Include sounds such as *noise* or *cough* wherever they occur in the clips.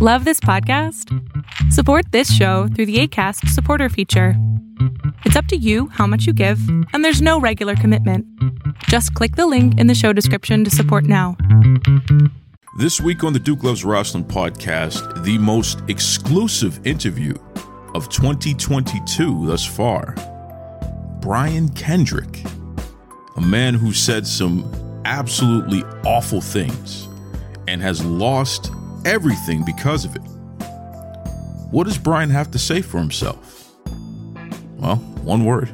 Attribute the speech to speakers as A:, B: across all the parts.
A: Love this podcast? Support this show through the ACAST supporter feature. It's up to you how much you give, and there's no regular commitment. Just click the link in the show description to support now.
B: This week on the Duke Loves Wrestling podcast, the most exclusive interview of 2022 thus far. Brian Kendrick, a man who said some absolutely awful things and has lost everything because of it. What does Brian have to say for himself? Well, one word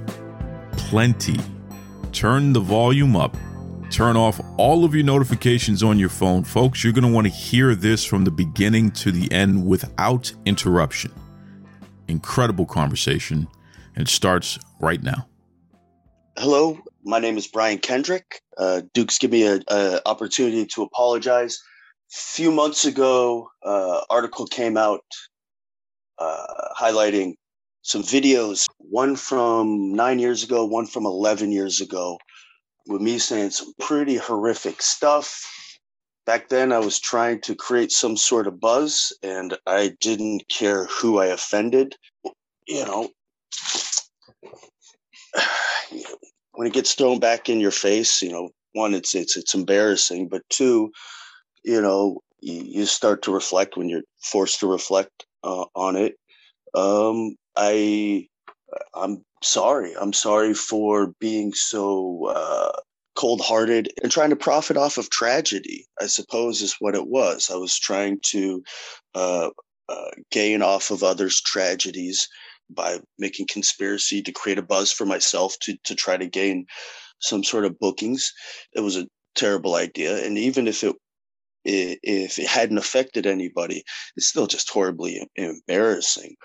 B: plenty. Turn the volume up. Turn off all of your notifications on your phone. Folks, you're going to want to hear this from the beginning to the end without interruption. Incredible conversation, and it starts right now.
C: Hello, my name is Brian Kendrick. Uh, Duke's give me an opportunity to apologize few months ago, uh, article came out uh, highlighting some videos, one from nine years ago, one from 11 years ago, with me saying some pretty horrific stuff. Back then, I was trying to create some sort of buzz, and I didn't care who I offended. You know, *sighs* when it gets thrown back in your face, you know, one, it's it's it's embarrassing, but two, you know, you, start to reflect when you're forced to reflect uh, on it. Um, I, I'm sorry. I'm sorry for being so uh, cold-hearted and trying to profit off of tragedy. I suppose is what it was. I was trying to uh, uh, gain off of others' tragedies by making conspiracy to create a buzz for myself to to try to gain some sort of bookings. It was a terrible idea, and even if it if it hadn't affected anybody, it's still just horribly embarrassing.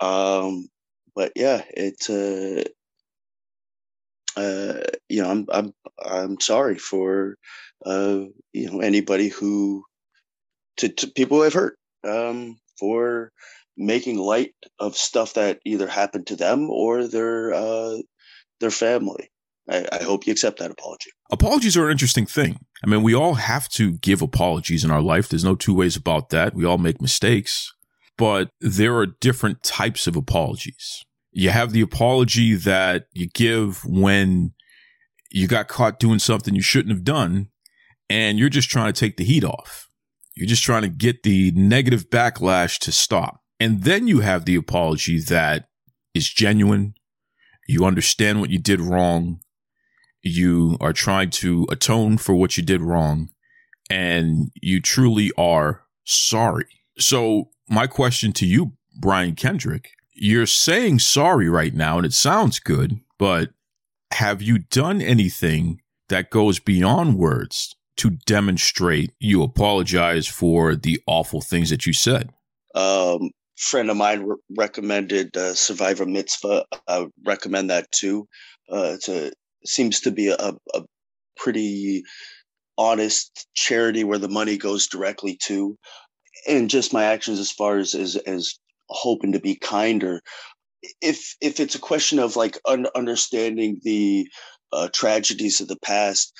C: Um, but yeah, it's uh, uh, you know, I'm I'm I'm sorry for uh, you know anybody who to, to people who have hurt um, for making light of stuff that either happened to them or their uh, their family. I, I hope you accept that apology.
B: Apologies are an interesting thing. I mean, we all have to give apologies in our life. There's no two ways about that. We all make mistakes, but there are different types of apologies. You have the apology that you give when you got caught doing something you shouldn't have done, and you're just trying to take the heat off. You're just trying to get the negative backlash to stop. And then you have the apology that is genuine. You understand what you did wrong you are trying to atone for what you did wrong and you truly are sorry. So, my question to you, Brian Kendrick, you're saying sorry right now and it sounds good, but have you done anything that goes beyond words to demonstrate you apologize for the awful things that you said?
C: Um, friend of mine re- recommended uh, Survivor Mitzvah. I recommend that too. Uh, it's a seems to be a, a pretty honest charity where the money goes directly to. And just my actions as far as as, as hoping to be kinder. If if it's a question of like un- understanding the uh, tragedies of the past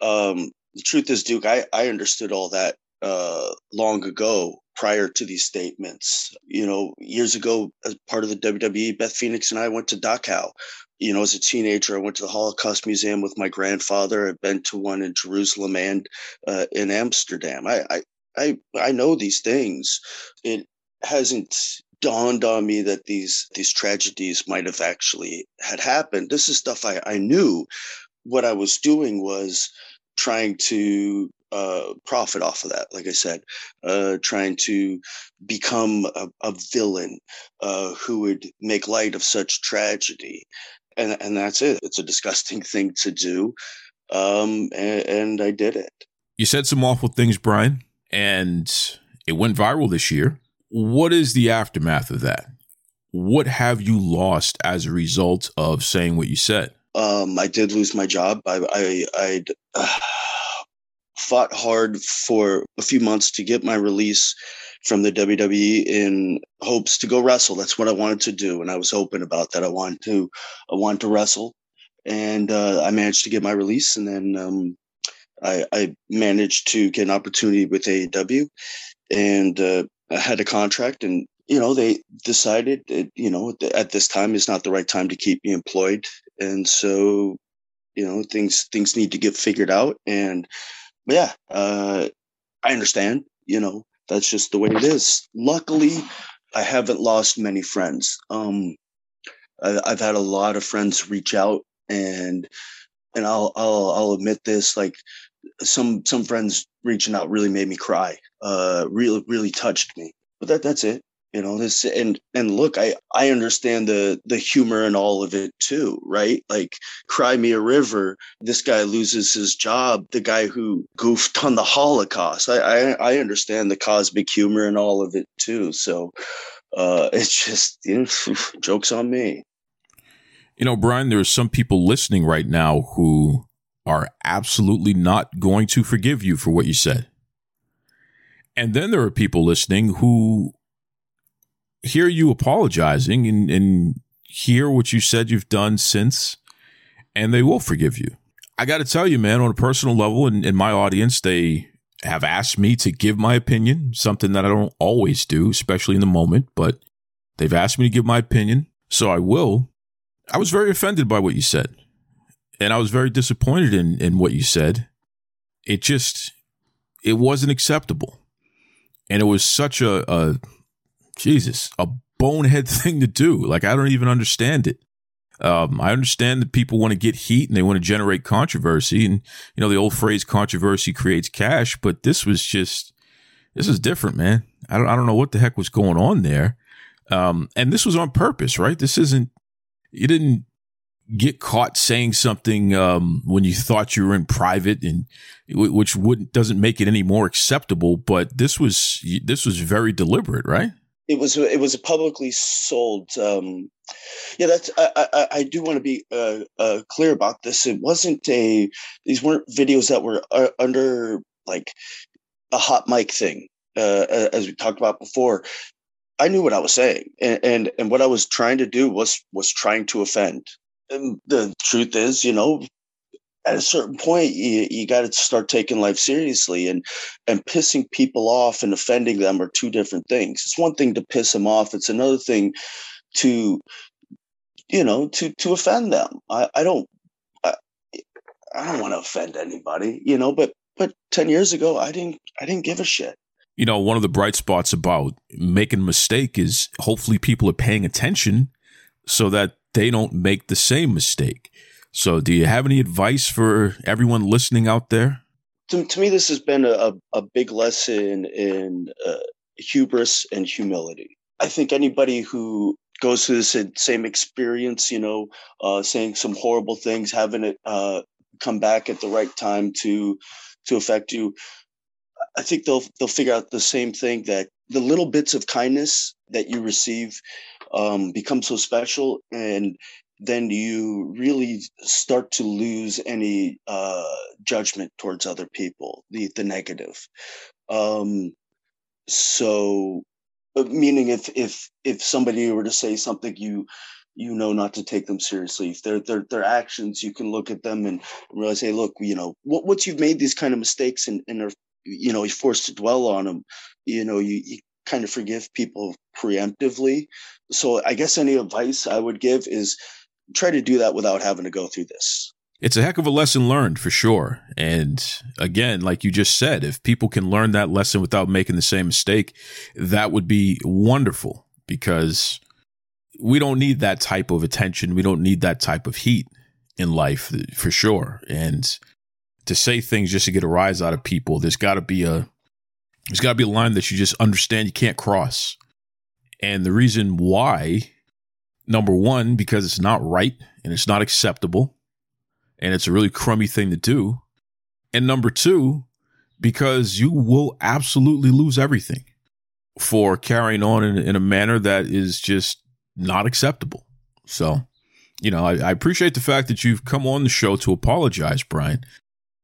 C: um the truth is duke i i understood all that uh long ago prior to these statements. You know years ago as part of the wwe beth phoenix and i went to dachau you know, as a teenager, I went to the Holocaust Museum with my grandfather. I've been to one in Jerusalem and uh, in Amsterdam. I, I, I, I know these things. It hasn't dawned on me that these these tragedies might have actually had happened. This is stuff I, I knew. What I was doing was trying to uh, profit off of that. Like I said, uh, trying to become a, a villain uh, who would make light of such tragedy and and that's it. It's a disgusting *laughs* thing to do, um, and, and I did it.
B: You said some awful things, Brian, and it went viral this year. What is the aftermath of that? What have you lost as a result of saying what you said?
C: Um, I did lose my job. I, I, I'd uh, *sighs* fought hard for a few months to get my release from the WWE in hopes to go wrestle. That's what I wanted to do, and I was open about that. I wanted to, I wanted to wrestle, and uh, I managed to get my release, and then um, I, I, managed to get an opportunity with AEW, and uh, I had a contract and you know they decided that you know at this time is not the right time to keep me employed and so you know things things need to get figured out and yeah uh i understand you know that's just the way it is. Luckily i haven't lost many friends. Um I, i've had a lot of friends reach out and and i'll i'll i'll admit this like some some friends reaching out really made me cry. Uh really really touched me. But that that's it you know this and and look i i understand the the humor and all of it too right? Like cry me a river this guy loses his job the guy who goofed on the holocaust. I i, I understand the cosmic humor and all of it too. So uh *laughs* it's just you know *laughs* jokes on me.
B: You know brian there are some people listening right now who are absolutely not going to forgive you for what you said. And then there are people listening who hear you apologizing and, and hear what you said you've done since, and they will forgive you. I got to tell you, man, on a personal level, in, in my audience, they have asked me to give my opinion, something that I don't always do, especially in the moment, but they've asked me to give my opinion, so I will. I was very offended by what you said, and I was very disappointed in, in what you said. It just, it wasn't acceptable. And it was such a, a Jesus, a bonehead *laughs* thing to do. Like, I don't even understand it. Um, I understand that people want to get heat and they want to generate controversy. And, you know, the old phrase controversy creates cash, but this was just, this is different, man. I don't, I don't know what the heck was going on there. Um, and this was on purpose, right? This isn't, you didn't get caught saying something, um, when you thought you were in private and which wouldn't, doesn't make it any more acceptable. But this was, this was very deliberate, right?
C: It was it was a publicly sold um yeah that's i i, I do want to be uh, uh, clear about this. It wasn't a these weren't videos that were uh, under like a hot mic thing uh, as we talked about before. I knew what i was saying and, and and what i was trying to do was was trying to offend. And the truth is you know at a certain point you, you got to start taking life seriously and and pissing people off and offending them are two different things. It's one thing to piss them off it's another thing to you know to to offend them. I i don't i, I don't want to offend anybody you know but but 10 years ago i didn't i didn't give a shit.
B: You know one of the bright spots about making a mistake is hopefully people are paying attention so that they don't make the same mistake so, do you have any advice for everyone listening out there?
C: To, to me, this has been a, a big lesson in uh, hubris and humility. I think anybody who goes through the same experience, you know, uh, saying some horrible things, having it uh, come back at the right time to to affect you, I think they'll they'll figure out the same thing that the little bits of kindness that you receive um, become so special, and then you really start to lose any uh, judgment towards other people, the the negative. Um, so, uh, meaning if if if somebody were to say something, you you know not to take them seriously. If their their their actions, you can look at them and realize, hey, look, you know, once you've made these kind of mistakes and and are you know you're forced to dwell on them, you know, you, you kind of forgive people preemptively. So I guess any advice I would give is try to do that without having to go through this.
B: It's a heck of a lesson learned for sure. And again, like you just said, if people can learn that lesson without making the same mistake, that would be wonderful because we don't need that type of attention. We don't need that type of heat in life for sure. And to say things just to get a rise out of people, there's got to be a there's got to be a line that you just understand you can't cross. And the reason why Number one, because it's not right and it's not acceptable and it's a really crummy thing to do. And number two, because you will absolutely lose everything for carrying on in, in a manner that is just not acceptable. So, you know, I, I, appreciate the fact that you've come on the show to apologize, Brian,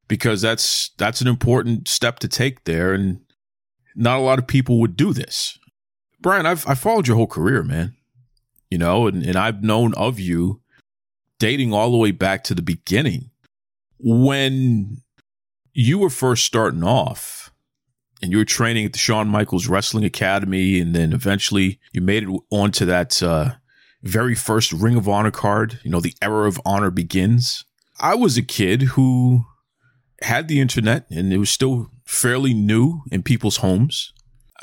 B: because that's that's an important step to take there, and not a lot of people would do this. Brian, I've I followed your whole career, man you know, and, and I've known of you dating all the way back to the beginning. When you were first starting off and you were training at the Shawn Michaels Wrestling Academy, and then eventually you made it onto that uh, very first Ring of Honor card. You know, the era of honor begins. I was a kid who had the internet, and it was still fairly new in people's homes.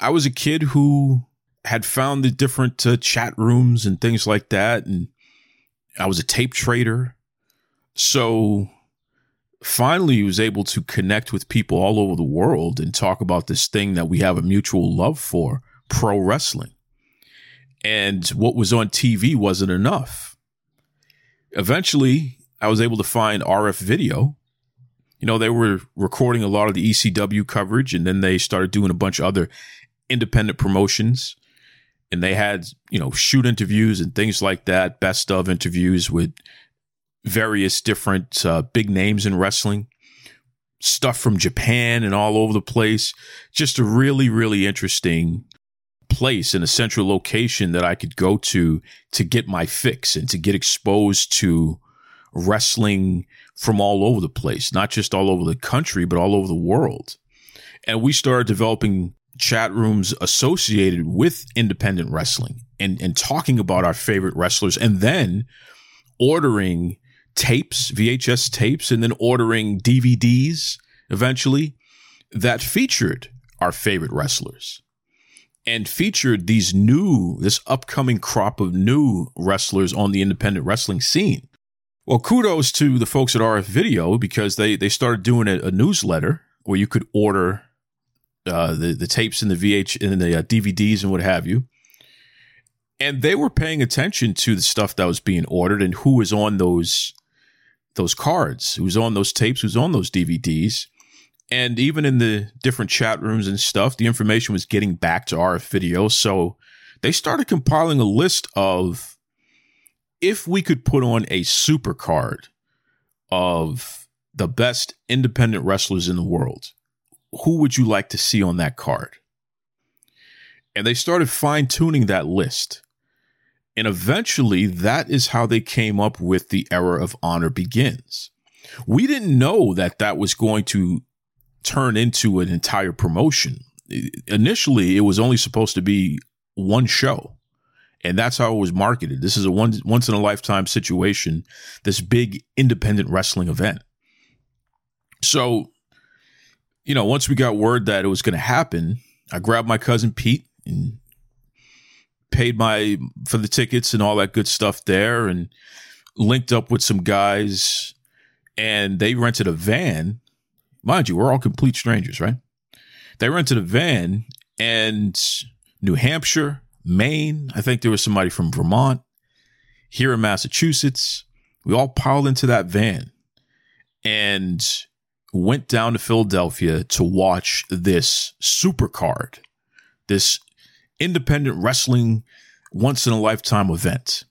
B: I was a kid who had found the different uh, chat rooms and things like that, and I was a tape trader. So finally he was able to connect with people all over the world and talk about this thing that we have a mutual love for pro wrestling. And what was on TV wasn't enough. Eventually, I was able to find RF video. You know, they were recording a lot of the ECW coverage and then they started doing a bunch of other independent promotions. And they had, you know, shoot interviews and things like that, best of interviews with various different uh, big names in wrestling, stuff from Japan and all over the place. Just a really, really interesting place and a central location that I could go to to get my fix and to get exposed to wrestling from all over the place, not just all over the country, but all over the world. And we started developing chat rooms associated with independent wrestling and, and talking about our favorite wrestlers and then ordering tapes, VHS tapes, and then ordering DVDs eventually that featured our favorite wrestlers and featured these new, this upcoming crop of new wrestlers on the independent wrestling scene. Well, kudos to the folks at RF Video because they, they started doing a, a newsletter where you could order uh, the, the tapes and the VH and the uh, DVDs and what have you. And they were paying attention to the stuff that was being ordered and who was on those those cards, who's on those tapes, who's on those DVDs. And even in the different chat rooms and stuff, the information was getting back to RF Video. So they started compiling a list of if we could put on a super card of the best independent wrestlers in the world, who would you like to see on that card? And they started fine tuning that list. And eventually, that is how they came up with the era of honor begins. We didn't know that that was going to turn into an entire promotion. Initially, it was only supposed to be one show. And that's how it was marketed. This is a one, once in a lifetime situation, this big independent wrestling event. So, you know, once we got word that it was going to happen, I grabbed my cousin Pete and paid my for the tickets and all that good stuff there and linked up with some guys and they rented a van. Mind you, we're all complete strangers, right? They rented a van and New Hampshire, Maine, I think there was somebody from Vermont, here in Massachusetts. We all piled into that van and went down to Philadelphia to watch this supercard, this independent wrestling once in a lifetime event.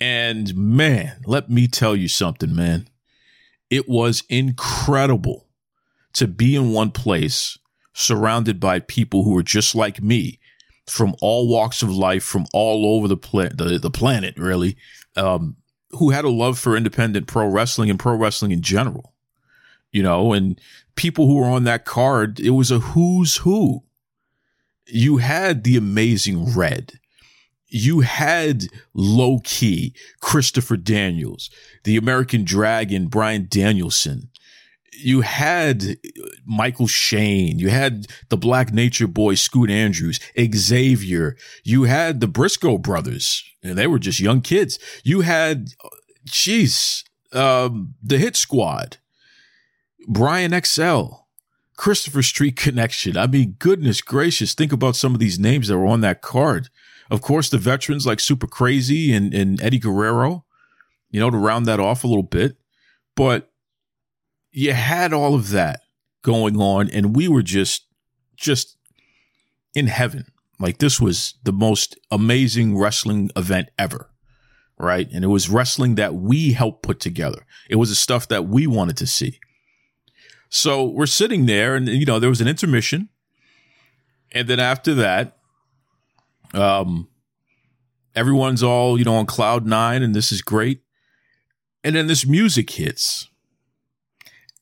B: And man, let me tell you something, man. It was incredible to be in one place surrounded by people who were just like me from all walks of life, from all over the, pla- the, the planet, really, um, who had a love for independent pro wrestling and pro wrestling in general. You know, and people who were on that card, it was a who's who you had the amazing Red. You had Low Ki Christopher Daniels, the American Dragon, Brian Danielson. You had Michael Shane. You had the Black Nature Boy, Scoot Andrews, Xavier. You had the Briscoe brothers, and they were just young kids. You had, jeez, um, the Hit Squad, Brian XL. Christopher Street Connection. I mean, goodness gracious, think about some of these names that were on that card. Of course, the veterans like Super Crazy and, and Eddie Guerrero, you know, to round that off a little bit. But you had all of that going on, and we were just, just in heaven. Like this was the most amazing wrestling event ever. Right. And it was wrestling that we helped put together. It was the stuff that we wanted to see. So we're sitting there, and you know there was an intermission, and then after that, um, everyone's all you know on cloud nine, and this is great. And then this music hits,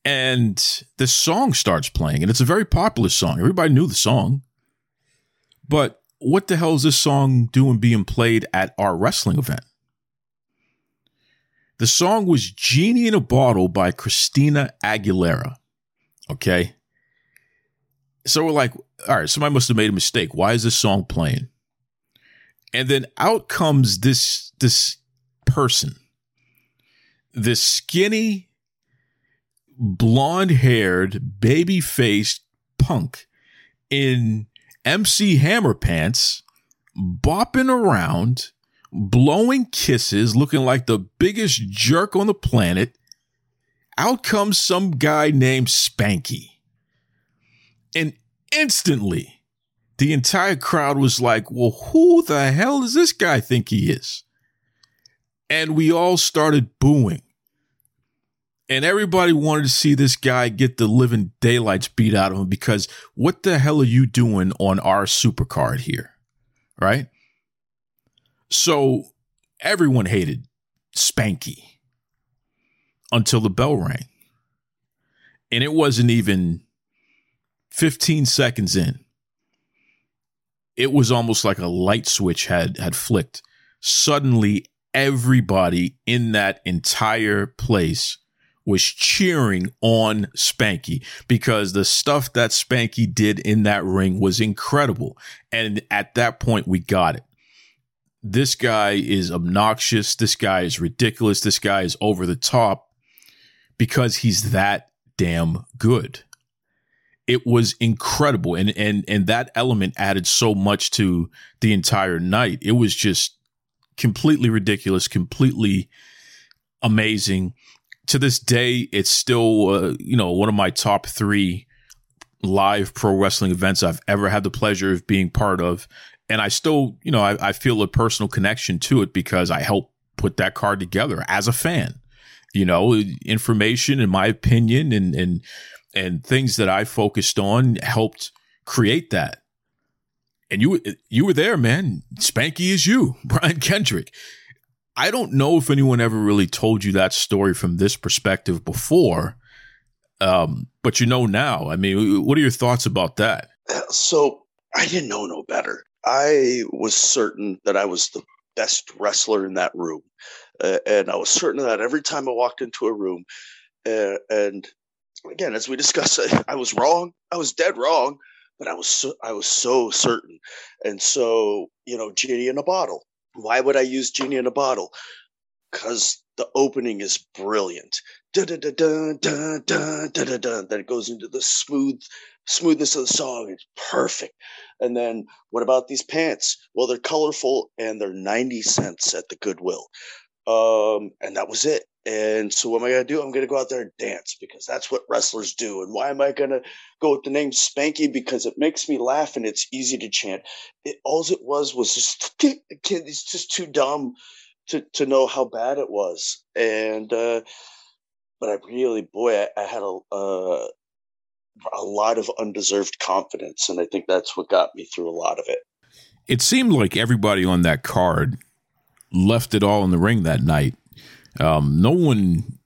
B: And the song starts playing, and it's a very popular song. Everybody knew the song. But what the hell is this song doing being played at our wrestling event? The song was Genie in a Bottle by Christina Aguilera. Okay. So we're like, all right, somebody must have made a mistake. Why is this song playing? And then out comes this this person, this skinny, blonde haired, baby faced punk in MC Hammer pants, bopping around, blowing kisses, looking like the biggest jerk on the planet. Out comes some guy named Spanky. And instantly, the entire crowd was like, well, who the hell does this guy think he is? And we all started booing. And everybody wanted to see this guy get the living daylights beat out of him because what the hell are you doing on our supercard here? Right? So everyone hated Spanky until the bell rang. And it wasn't even 15 seconds in. It was almost like a light switch had had flicked. Suddenly everybody in that entire place was cheering on Spanky because the stuff that Spanky did in that ring was incredible. And at that point, we got it. This guy is obnoxious. This guy is ridiculous. This guy is over the top because he's that damn good. It was incredible. And, and, and that element added so much to the entire night. It was just completely ridiculous, completely amazing to this day, it's still, uh, you know, one of my top three live pro wrestling events I've ever had the pleasure of being part of. And I still, you know, I, I feel a personal connection to it because I helped put that card together as a fan. You know, information, in my opinion, and and and things that I focused on helped create that. And you you were there, man. Spanky is you, *laughs* Brian Kendrick. I don't know if anyone ever really told you that story from this perspective before, um, but you know now. I mean, what are your thoughts about that?
C: So I didn't know no better. I was certain that I was the best wrestler in that room, and I was certain of that every time I walked into a room, uh, and again, as we discussed, I, was wrong. I was dead wrong, but I was so, I was so certain, and so you know, genie in a bottle. Why would I use Genie in a Bottle? Because the opening is brilliant. Da da da da da da da da. Then it goes into the smooth smoothness of the song. It's perfect. And then what about these pants? Well, they're colorful and they're 90 cents at the Goodwill. Um, and that was it. And so what am I gonna do? I'm gonna go out there and dance because that's what wrestlers do. And why am I gonna go with the name Spanky? Because it makes me laugh and it's easy to chant. It all it was was just *laughs* kid. It's just too dumb to to know how bad it was. And uh, but I really, boy, I, I had a uh, a lot of undeserved confidence, and I think that's what got me through a lot of it.
B: It seemed like everybody on that card left it all in the ring that night um, no one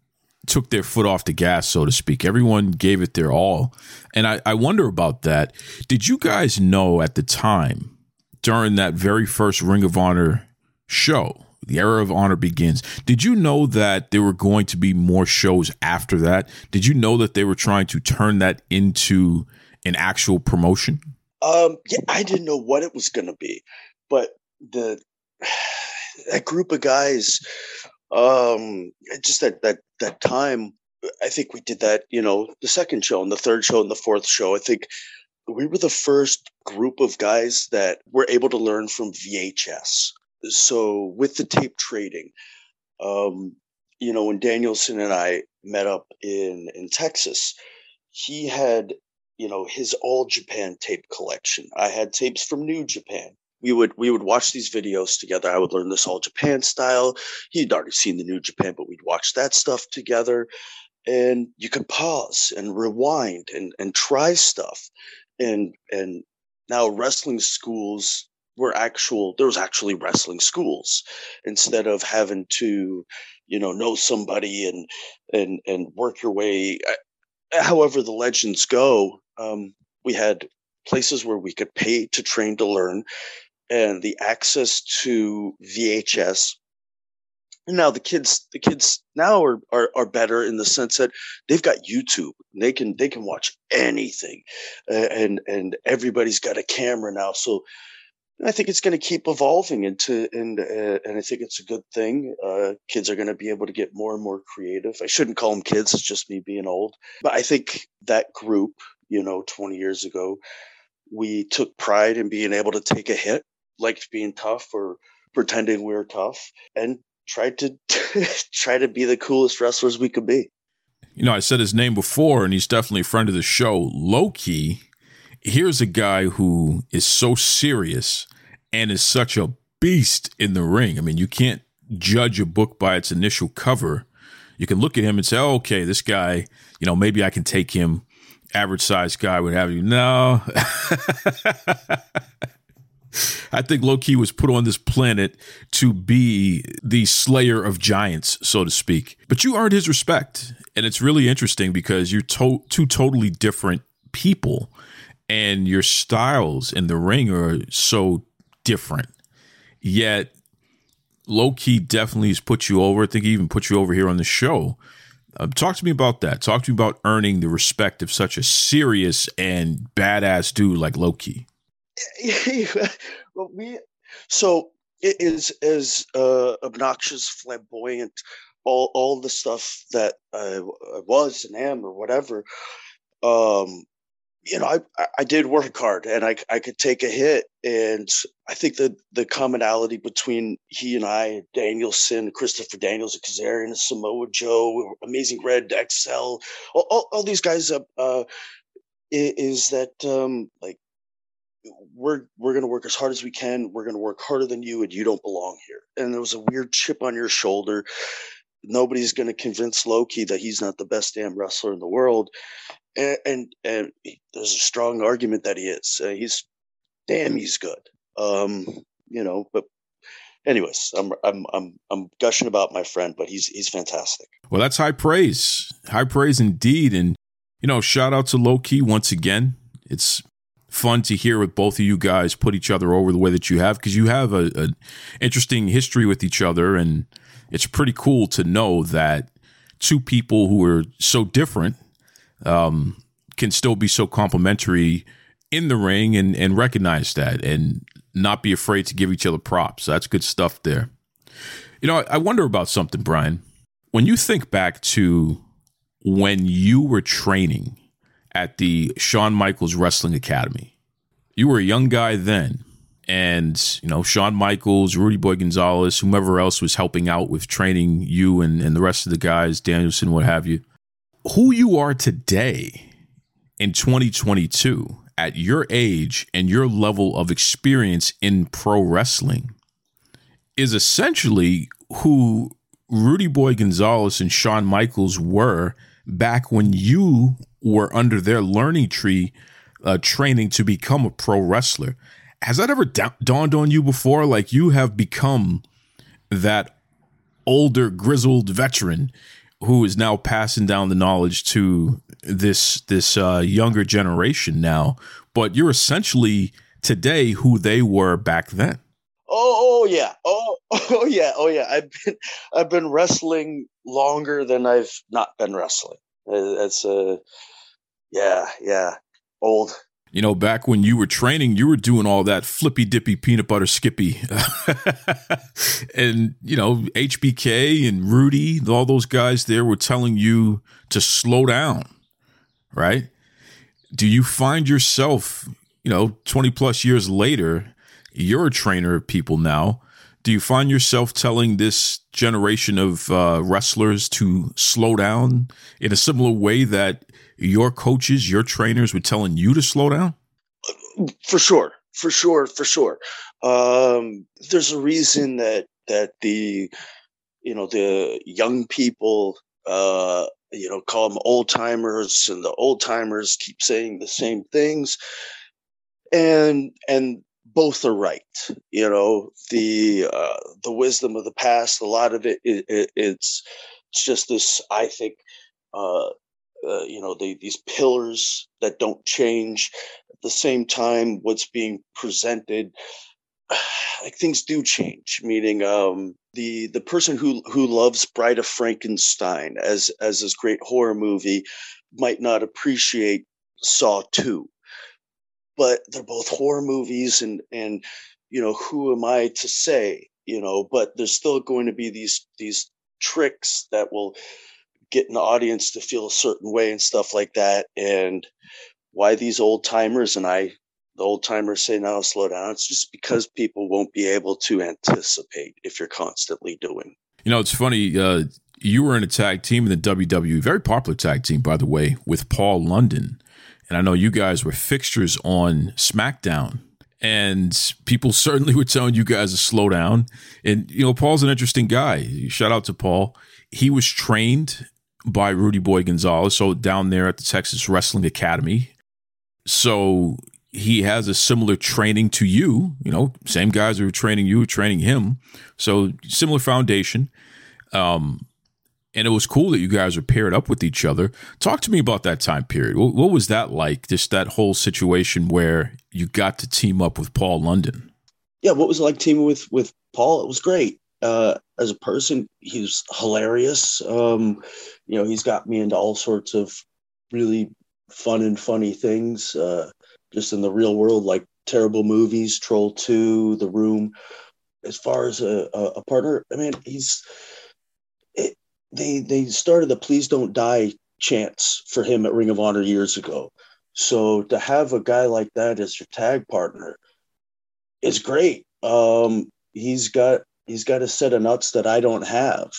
B: took their foot off the gas, so to speak. Everyone gave it their all. And I, I wonder about that. Did you guys know at the time, during that very first Ring of Honor show, the era of honor begins. Did you know that there were going to be more shows after that? Did you know that they were trying to turn that into an actual promotion?
C: Um, yeah, I didn't know what it was going to be, but the that group of guys um just that that that time i think we did that you know the second show and the third show and the fourth show. I think we were the first group of guys that were able to learn from vhs so with the tape trading um you know when danielson and i met up in in texas he had you know his all japan tape collection. I had tapes from new japan we would we would watch these videos together. I would learn this all Japan style. He'd already seen the New Japan, but we'd watch that stuff together. And you could pause and rewind and and try stuff. And and now wrestling schools were actual there was actually wrestling schools instead of having to you know know somebody and and and work your way however the legends go, um, we had places where we could pay to train to learn, and the access to VHS. And now the kids, the kids now are, are are better in the sense that they've got YouTube. They can they can watch anything, uh, and and everybody's got a camera now. So I think it's going to keep evolving into, and uh, and I think it's a good thing. Uh, kids are going to be able to get more and more creative. I shouldn't call them kids; it's just me being old. But I think that group, you know, 20 years ago, we took pride in being able to take a hit, liked being tough or pretending we were tough, and tried to *laughs* try to be the coolest wrestlers we could be.
B: You know, I said his name before, and he's definitely a friend of the show. Low Ki. Here's a guy who is so serious and is such a beast in the ring. I mean, you can't judge a book by its initial cover. You can look at him and say, oh, okay, this guy, you know, maybe I can take him, average size guy, would have you. No. *laughs* I think Low Ki was put on this planet to be the slayer of giants, so to speak. But you earned his respect. And it's really interesting because you're to- two totally different people and your styles in the ring are so different. Yet Low Ki definitely has put you over. I think he even put you over here on the show. Uh, talk to me about that. Talk to me about earning the respect of such a serious and badass dude like Low Ki. *laughs*
C: well, we so it is as uh, obnoxious, flamboyant, all all the stuff that I was and am or whatever. Um, you know, I, I did work hard and I, I could take a hit. And I think the, the commonality between he and I, Danielson, Christopher Daniels, Kazarian, Samoa Joe, Amazing Red, XL, all, all, all these guys uh, is that um, like we're we're going to work as hard as we can. We're going to work harder than you, and you don't belong here. And there was a weird chip on your shoulder. Nobody's going to convince Low Ki that he's not the best damn wrestler in the world and and, and there's a strong argument that he is. Uh, he's damn, he's good. Um, you know, but anyways, I'm I'm I'm I'm gushing about my friend, but he's he's fantastic.
B: Well, that's high praise, high praise indeed, and you know, shout out to Low Ki once again. It's fun to hear with both of you guys put each other over the way that you have because you have a, interesting history with each other, and it's pretty cool to know that two people who are so different um, can still be so complimentary in the ring and, and recognize that and not be afraid to give each other props. That's good stuff there. You know, I, I wonder about something, Brian. When you think back to when you were training at the Shawn Michaels Wrestling Academy, you were a young guy then. And, you know, Shawn Michaels, Rudy Boy Gonzalez, whomever else was helping out with training you and, and the rest of the guys, Danielson, what have you who you are today in 2022 at your age and your level of experience in pro wrestling is essentially who Rudy Boy Gonzalez and Shawn Michaels were back when you were under their learning tree uh, training to become a pro wrestler. Has that ever da- dawned on you before? Like you have become that older, grizzled veteran who is now passing down the knowledge to this this uh, younger generation now. But you're essentially today who they were back then.
C: Oh, oh yeah. Oh, *laughs* oh yeah. Oh yeah. I've been I've been wrestling longer than I've not been wrestling. That's uh yeah, yeah. Old
B: you know, back when you were training, you were doing all that flippy dippy peanut butter skippy. *laughs* and, you know, HBK and Rudy, all those guys there were telling you to slow down, right? Do you find yourself, you know, 20 plus years later, you're a trainer of people now. Do you find yourself telling this generation of uh, wrestlers to slow down in a similar way that your coaches, your trainers were telling you to slow down?
C: For sure, for sure, for sure. Um, there's a reason that that the you know the young people uh, you know call them old timers, and the old timers keep saying the same things, and and both are right. You know the uh, the wisdom of the past. A lot of it, it, it it's it's just this. I think uh, uh, you know the, these pillars that don't change at the same time what's being presented *sighs* like things do change meaning um the the person who who loves bride of frankenstein as as this great horror movie might not appreciate saw 2 but they're both horror movies and and you know who am i to say you know but there's still going to be these these tricks that will get an audience to feel a certain way and stuff like that. And why these old timers and i the old timers say now slow down it's just because people won't be able to anticipate if you're constantly doing.
B: You know it's funny uh, you were in a tag team in the wwe very popular tag team by the way with paul london and i know you guys were fixtures on smackdown and people *laughs* certainly were telling you guys to slow down and you know paul's an interesting guy shout out to paul he was trained by rudy boy gonzalez so down there at the texas wrestling academy so he has a similar training to you. You know, same guys who are training you, training him. So similar foundation. Um, and it was cool that you guys were paired up with each other. Talk to me about that time period. What, what was that like? Just that whole situation where you got to team up with Paul London.
C: Yeah, what was it like teaming with with Paul? It was great. Uh, as a person, he's hilarious. Um, you know, he's got me into all sorts of really fun and funny things. Uh, just in the real world, like terrible movies, Troll Two, The Room. As far as a, a, partner, I mean, he's they they started the "Please Don't Die" chants for him at Ring of Honor years ago. So to have a guy like that as your tag partner is great. Um, he's got he's got a set of nuts that I don't have,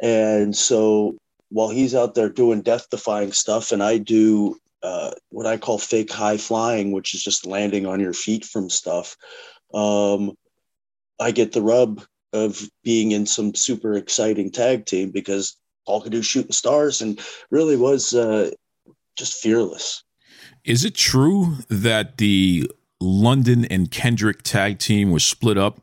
C: and so while he's out there doing death defying stuff, and I do uh, what I call fake high flying, which is just landing on your feet from stuff. Um, I get the rub of being in some super exciting tag team because Paul could do shooting stars and really was uh, just fearless.
B: Is it true that the London and Kendrick tag team was split up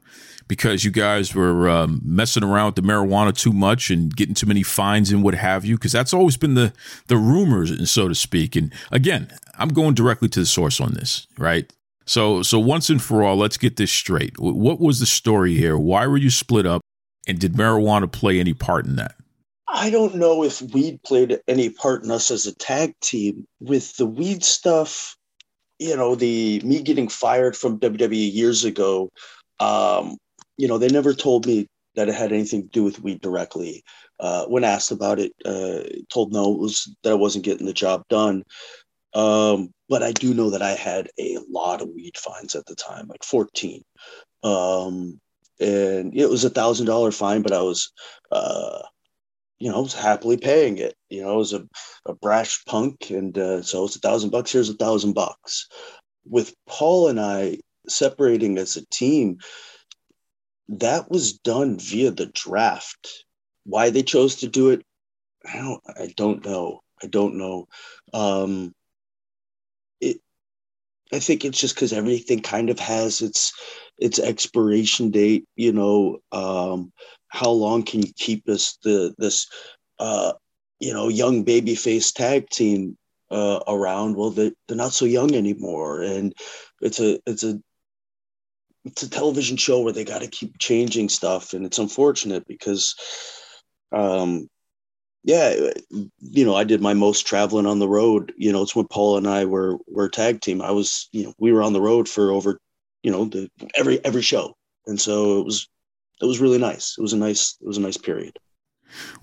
B: because you guys were um, messing around with the marijuana too much and getting too many fines and what have you? Because that's always been the the rumors, so to speak. And again, I'm going directly to the source on this, right? So, so once and for all, let's get this straight. What was the story here? Why were you split up? And did marijuana play any part in that?
C: I don't know if weed played any part in us as a tag team. With the weed stuff, you know, the me getting fired from WWE years ago, um, you know, they never told me that it had anything to do with weed directly. Uh, when asked about it, uh, told no, it was that I wasn't getting the job done. Um, but I do know that I had a lot of weed fines at the time, like 14. Um, and it was a thousand dollar fine, but I was, uh, you know, I was happily paying it. You know, I was a, a brash punk, and uh, so it's a thousand bucks. Here's a thousand bucks. With Paul and I separating as a team, that was done via the draft. Why they chose to do it, I don't I don't know. I don't know. Um I think it's just because everything kind of has its its expiration date, you know, um, how long can you keep this the this uh you know young baby face tag team uh around? Well they they're not so young anymore and it's a it's a it's a television show where they got to keep changing stuff, and it's unfortunate because, um, yeah, you know, I did my most traveling on the road. You know, it's when Paul and I were were tag team. I was, you know, we were on the road for over, you know, the, every every show, and so it was it was really nice. It was a nice it was a nice period.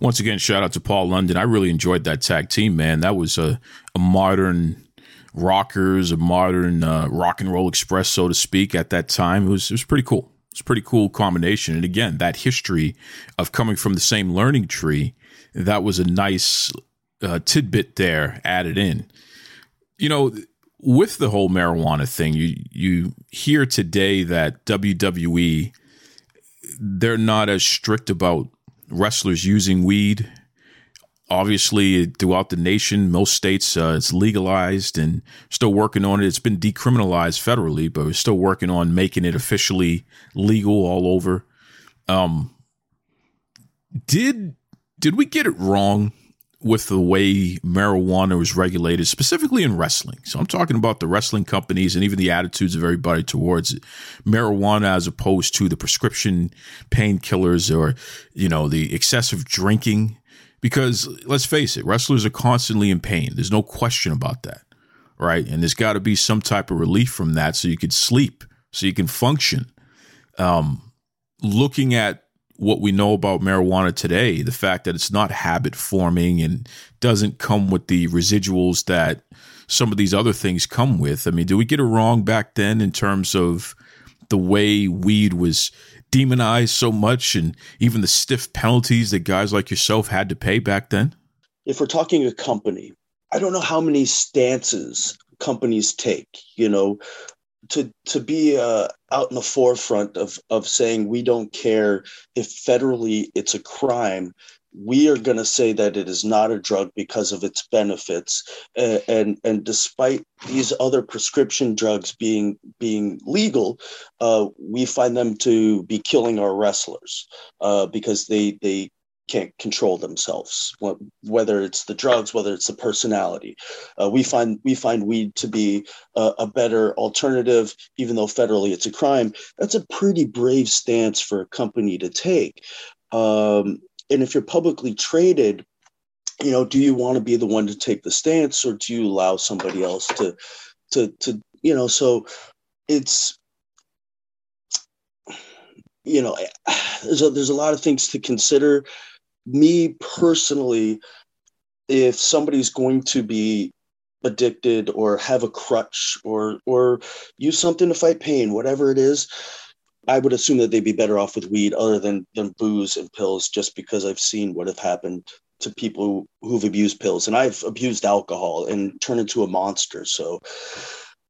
B: Once again, shout out to Paul London. I really enjoyed that tag team, man. That was a, a modern rockers, a modern uh, rock and roll express, so to speak, at that time. It was, it was pretty cool. It's a pretty cool combination. And again, that history of coming from the same learning tree, that was a nice uh, tidbit there added in. You know, with the whole marijuana thing, you you hear today that WWE they're not as strict about wrestlers using weed. Obviously throughout the nation most states uh, it's legalized and still working on it. It's been decriminalized federally but we're still working on making it officially legal all over. Um, did did we get it wrong with the way marijuana was regulated, specifically in wrestling. So I'm talking about the wrestling companies and even the attitudes of everybody towards it. Marijuana as opposed to the prescription painkillers or, you know, the excessive drinking. Because let's face it, wrestlers are constantly in pain. There's no question about that. Right. And there's got to be some type of relief from that so you could sleep, so you can function. Um, looking at what we know about marijuana today, the fact that it's not habit forming and doesn't come with the residuals that some of these other things come with. I mean, do we get it wrong back then in terms of the way weed was demonized so much and even the stiff penalties that guys like yourself had to pay back then?
C: If we're talking a company, I don't know how many stances companies take. You know, to to be uh, out in the forefront of of saying we don't care if federally it's a crime we are going to say that it is not a drug because of its benefits. Uh, and and despite these other prescription drugs being being legal uh, we find them to be killing our wrestlers uh, because they they can't control themselves whether it's the drugs whether it's the personality. Uh, we find we find weed to be a, a, better alternative even though federally it's a crime. That's a pretty brave stance for a company to take. Um, and if you're publicly traded you know do you want to be the one to take the stance or do you allow somebody else to to to you know so it's you know *sighs* there's a, there's a lot of things to consider me personally, if somebody's going to be addicted or have a crutch or or use something to fight pain, whatever it is, I would assume that they'd be better off with weed other than than booze and pills, just because I've seen what have happened to people who've abused pills, and I've abused alcohol and turned into a monster. So,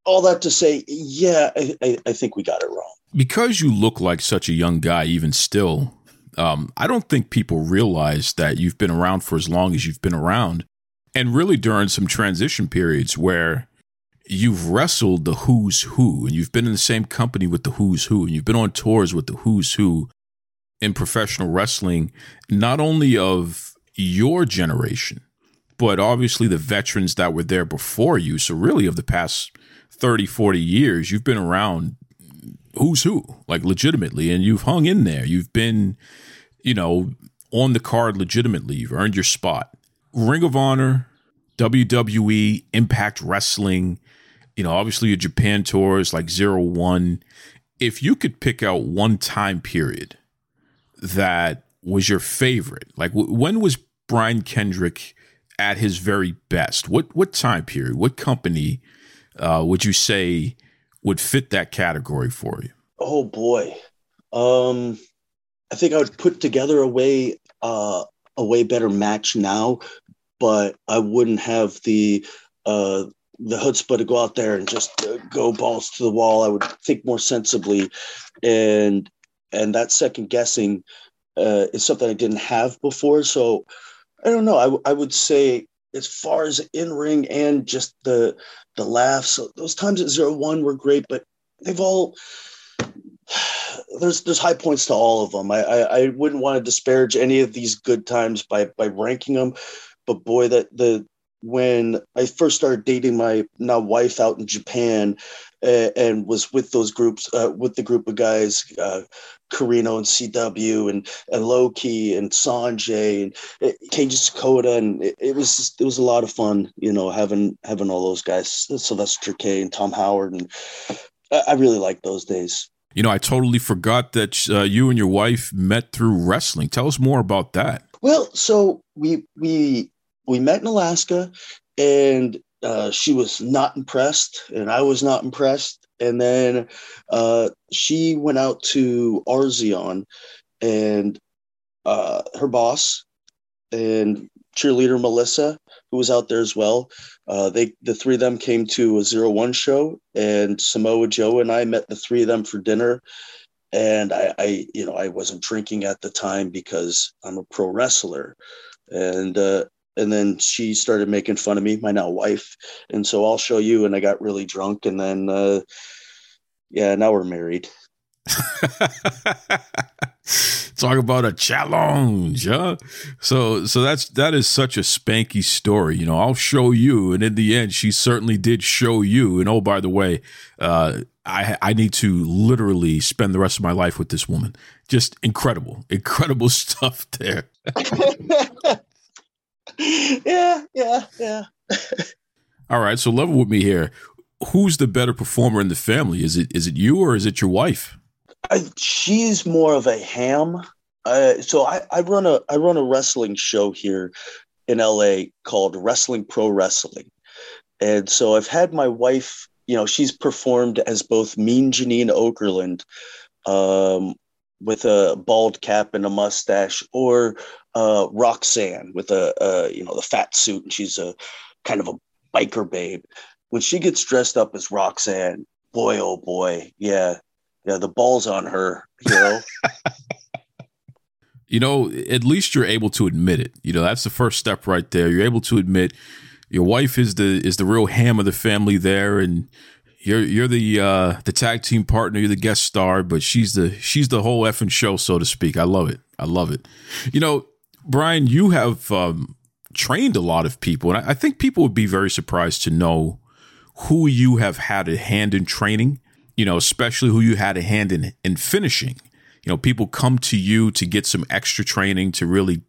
C: all that to say, yeah, I, I, I think we got it wrong.
B: Because you look like such a young guy, even still, um, I don't think people realize that you've been around for as long as you've been around, and really during some transition periods where you've wrestled the who's who, and you've been in the same company with the who's who, and you've been on tours with the who's who in professional wrestling, not only of your generation, but obviously the veterans that were there before you. So, really, of the past 30, 40 years, you've been around who's who, like legitimately, and you've hung in there. You've been, you know, on the card legitimately. You've earned your spot. Ring of Honor, WWE, Impact Wrestling, you know, obviously your Japan tours like Zero One. If you could pick out one time period that was your favorite, like w- when was Brian Kendrick at his very best? What what time period? What company uh, would you say would fit that category for you?
C: Oh boy. Um I think I would put together a way uh a way better match now, but I wouldn't have the uh the chutzpah to go out there and just uh, go balls to the wall. I would think more sensibly, and and that second guessing uh, is something I didn't have before. So I don't know. I, w- I would say as far as in ring and just the the laughs. Those times at zero one were great, but they've all there's there's high points to all of them. I, I, I wouldn't want to disparage any of these good times by by ranking them, but boy, that the when I first started dating my now wife out in Japan, uh, and was with those groups uh, with the group of guys, uh, Carino and CW and and Low Ki and Sanjay and uh, Keiji Sakoda, and it, it, was just, it was a lot of fun, you know, having having all those guys, Sylvester Terkay and Tom Howard, and I, I really like those days.
B: You know, I totally forgot that uh, you and your wife met through wrestling. Tell us more about that.
C: Well, so we we we met in Alaska, and uh, she was not impressed, and I was not impressed. And then uh, she went out to Arzeon, and uh, her boss and cheerleader Melissa, who was out there as well. Uh, they the three of them came to a zero one show, and Samoa Joe and I met the three of them for dinner. And I, I you know, I wasn't drinking at the time because I'm a pro wrestler, and uh, and then she started making fun of me, my now wife. And so I'll show you. And I got really drunk, and then uh, yeah, now we're married. *laughs*
B: Talk about a challenge, huh? So, so that's that is such a spanky story. You know, I'll show you, and in the end, she certainly did show you. And oh, by the way, uh, I I need to literally spend the rest of my life with this woman. Just incredible, incredible *laughs* stuff there. *laughs* *laughs*
C: yeah, yeah, yeah.
B: All right, so level with me here. Who's the better performer in the family? Is it is it you or is it your wife?
C: I, she's more of a ham. Uh, so I, I run a I run a wrestling show here in LA called Wrestling Pro Wrestling, and so I've had my wife. You know, she's performed as both Mean Janine Okerlund, um, with a bald cap and a mustache, or uh, Roxanne with a, a you know the fat suit, and she's a kind of a biker babe. When she gets dressed up as Roxanne, boy oh boy, yeah, yeah, the ball's on her, you *laughs* know.
B: you know, at least you're able to admit it. You know, that's the first step right there. You're able to admit your wife is the is the real ham of the family there, and you're you're the uh, the tag team partner, you're the guest star, but she's the she's the whole effing show, so to speak. I love it. I love it. You know, Brian, you have um, trained a lot of people, and I, I think people would be very surprised to know who you have had a hand in training you know, especially who you had a hand in in finishing. You know, people come to you to get some extra training to really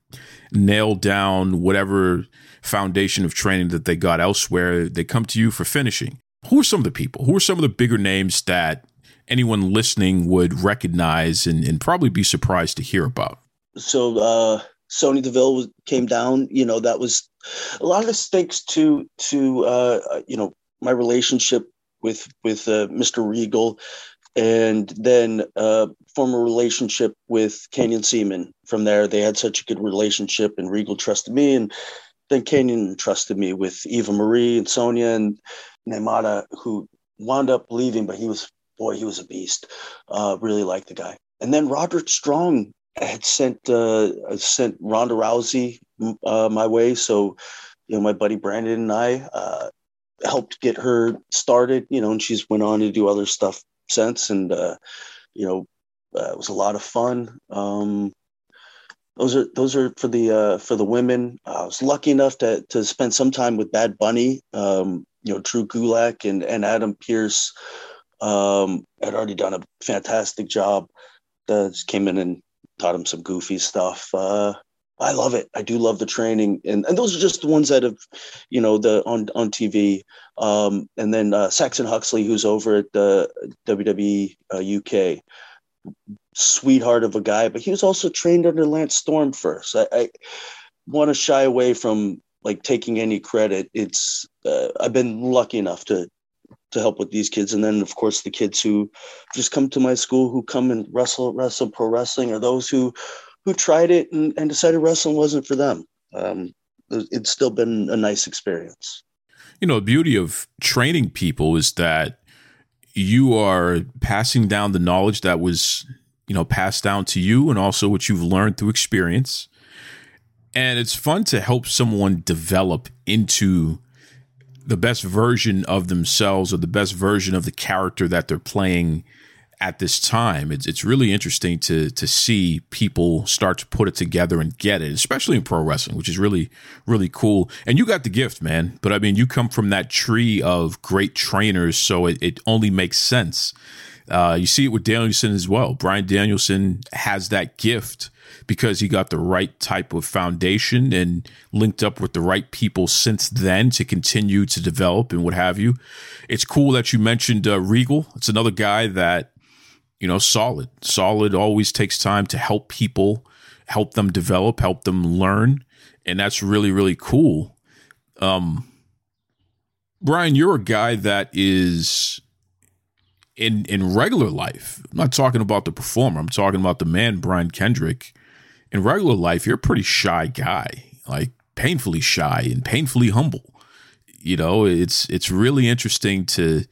B: nail down whatever foundation of training that they got elsewhere. They come to you for finishing. Who are some of the people? Who are some of the bigger names that anyone listening would recognize and, and probably be surprised to hear about?
C: So, uh, Sonya Deville was, came down. You know, that was a lot of thanks to to uh, you know my relationship with with uh, Mr. Regal, and then uh, form a relationship with Canyon Ceman. From there, they had such a good relationship, and Regal trusted me, and then Canyon trusted me with Eva Marie and Sonya and Nemata, who wound up leaving, but he was boy, he was a beast. Uh, really liked the guy. And then Roderick Strong had sent uh, sent Ronda Rousey uh, my way, so you know my buddy Brandon and I uh, helped get her started, you know, and she's went on to do other stuff since. And, uh, you know, uh, it was a lot of fun. Um, those are those are for the uh, for the women. I was lucky enough to to spend some time with Bad Bunny, um, you know, Drew Gulak and and Adam Pearce. um, had already done a fantastic job. Uh, just came in and taught him some goofy stuff. Uh, I love it. I do love the training, and and those are just the ones that have, you know, the on on TV. Um, and then uh, Saxon Huxley, who's over at the WWE uh, UK, sweetheart of a guy, but he was also trained under Lance Storm first. I, I want to shy away from like taking any credit. It's uh, I've been lucky enough to to help with these kids, and then of course the kids who just come to my school who come and wrestle wrestle pro wrestling, or those who who tried it and, and decided wrestling wasn't for them. Um, it's still been a nice experience.
B: You know, the beauty of training people is that you are passing down the knowledge that was, you know, passed down to you and also what you've learned through experience. And it's fun to help someone develop into the best version of themselves or the best version of the character that they're playing at this time. It's it's really interesting to to see people start to put it together and get it, especially in pro wrestling, which is really really cool. And you got the gift, man. But I mean, you come from that tree of great trainers, so it, it only makes sense. Uh, you see it with Danielson as well. Bryan Danielson has that gift because he got the right type of foundation and linked up with the right people since then to continue to develop and what have you. It's cool that you mentioned uh, Regal. It's another guy that you know, solid. Solid always takes time to help people, help them develop, help them learn. And that's really, really cool. Um, Brian, you're a guy that is in in regular life. I'm not talking about the performer. I'm talking about the man, Brian Kendrick. In regular life, you're a pretty shy guy, like painfully shy and painfully humble. You know, it's it's really interesting to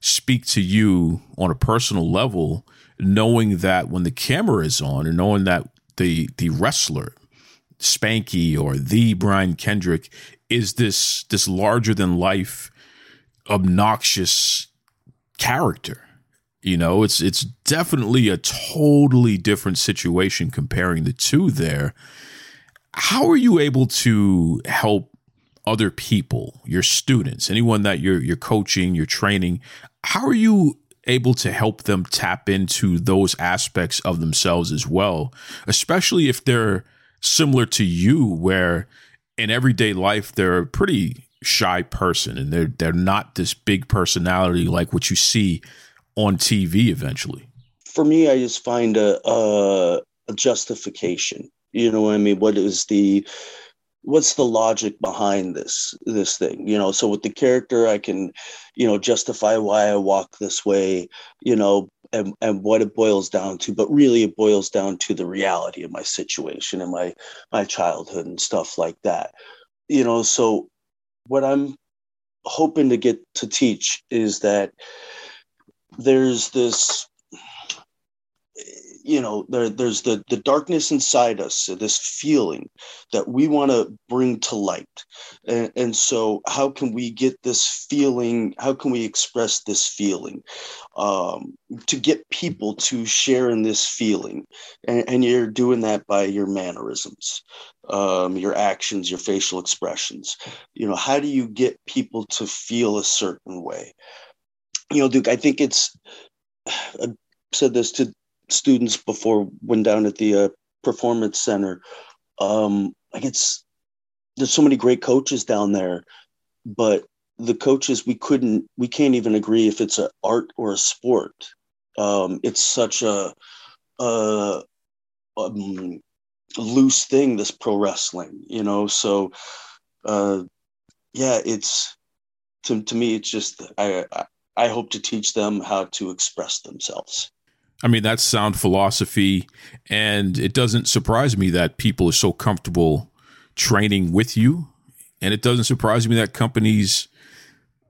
B: speak to you on a personal level knowing that when the camera is on and knowing that the the wrestler Spanky or the Brian Kendrick is this this larger than life obnoxious character You know, it's it's definitely a totally different situation comparing the two there. How are you able to help other people, your students, anyone that you're you're coaching, you're training? How are you able to help them tap into those aspects of themselves as well, especially if they're similar to you where in everyday life they're a pretty shy person and they're they're not this big personality like what you see on TV eventually.
C: For me, I just find a, a, a justification. You know what I mean? What is the what's the logic behind this this thing you know so with the character i can you know justify why i walk this way you know and, and what it boils down to but really it boils down to the reality of my situation and my my childhood and stuff like that you know so what i'm hoping to get to teach is that there's this you know there, there's the the darkness inside us this feeling that we want to bring to light. And, and so how can we get this feeling how can we express this feeling um, to get people to share in this feeling? And, and you're doing that by your mannerisms um, your actions your facial expressions. You know how do you get people to feel a certain way you know duke i think it's I said this to students before when down at the uh, performance center. Um, like it's there's so many great coaches down there, but the coaches we couldn't we can't even agree if it's an art or a sport. Um, it's such a, a um, loose thing this pro wrestling, you know. So uh, yeah, it's to to me it's just I, I I hope to teach them how to express themselves.
B: I mean, that's sound philosophy. And it doesn't surprise me that people are so comfortable training with you. And it doesn't surprise me that companies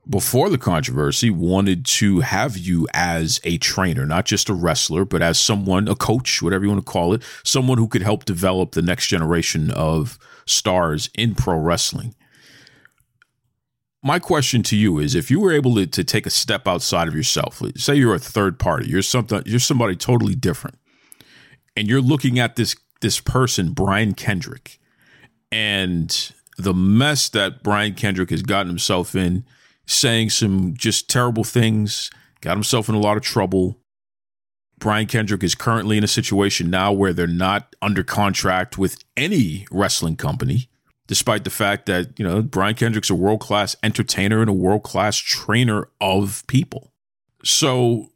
B: before the controversy wanted to have you as a trainer, not just a wrestler, but as someone, a coach, whatever you want to call it, someone who could help develop the next generation of stars in pro wrestling my question to you is if you were able to, to take a step outside of yourself, say you're a third party, you're something you're somebody totally different, and you're looking at this this person, Brian Kendrick, and the mess that Brian Kendrick has gotten himself in, saying some just terrible things, got himself in a lot of trouble. Brian Kendrick is currently in a situation now where they're not under contract with any wrestling company despite the fact that, you know, Brian Kendrick's a world class entertainer and a world class trainer of people. So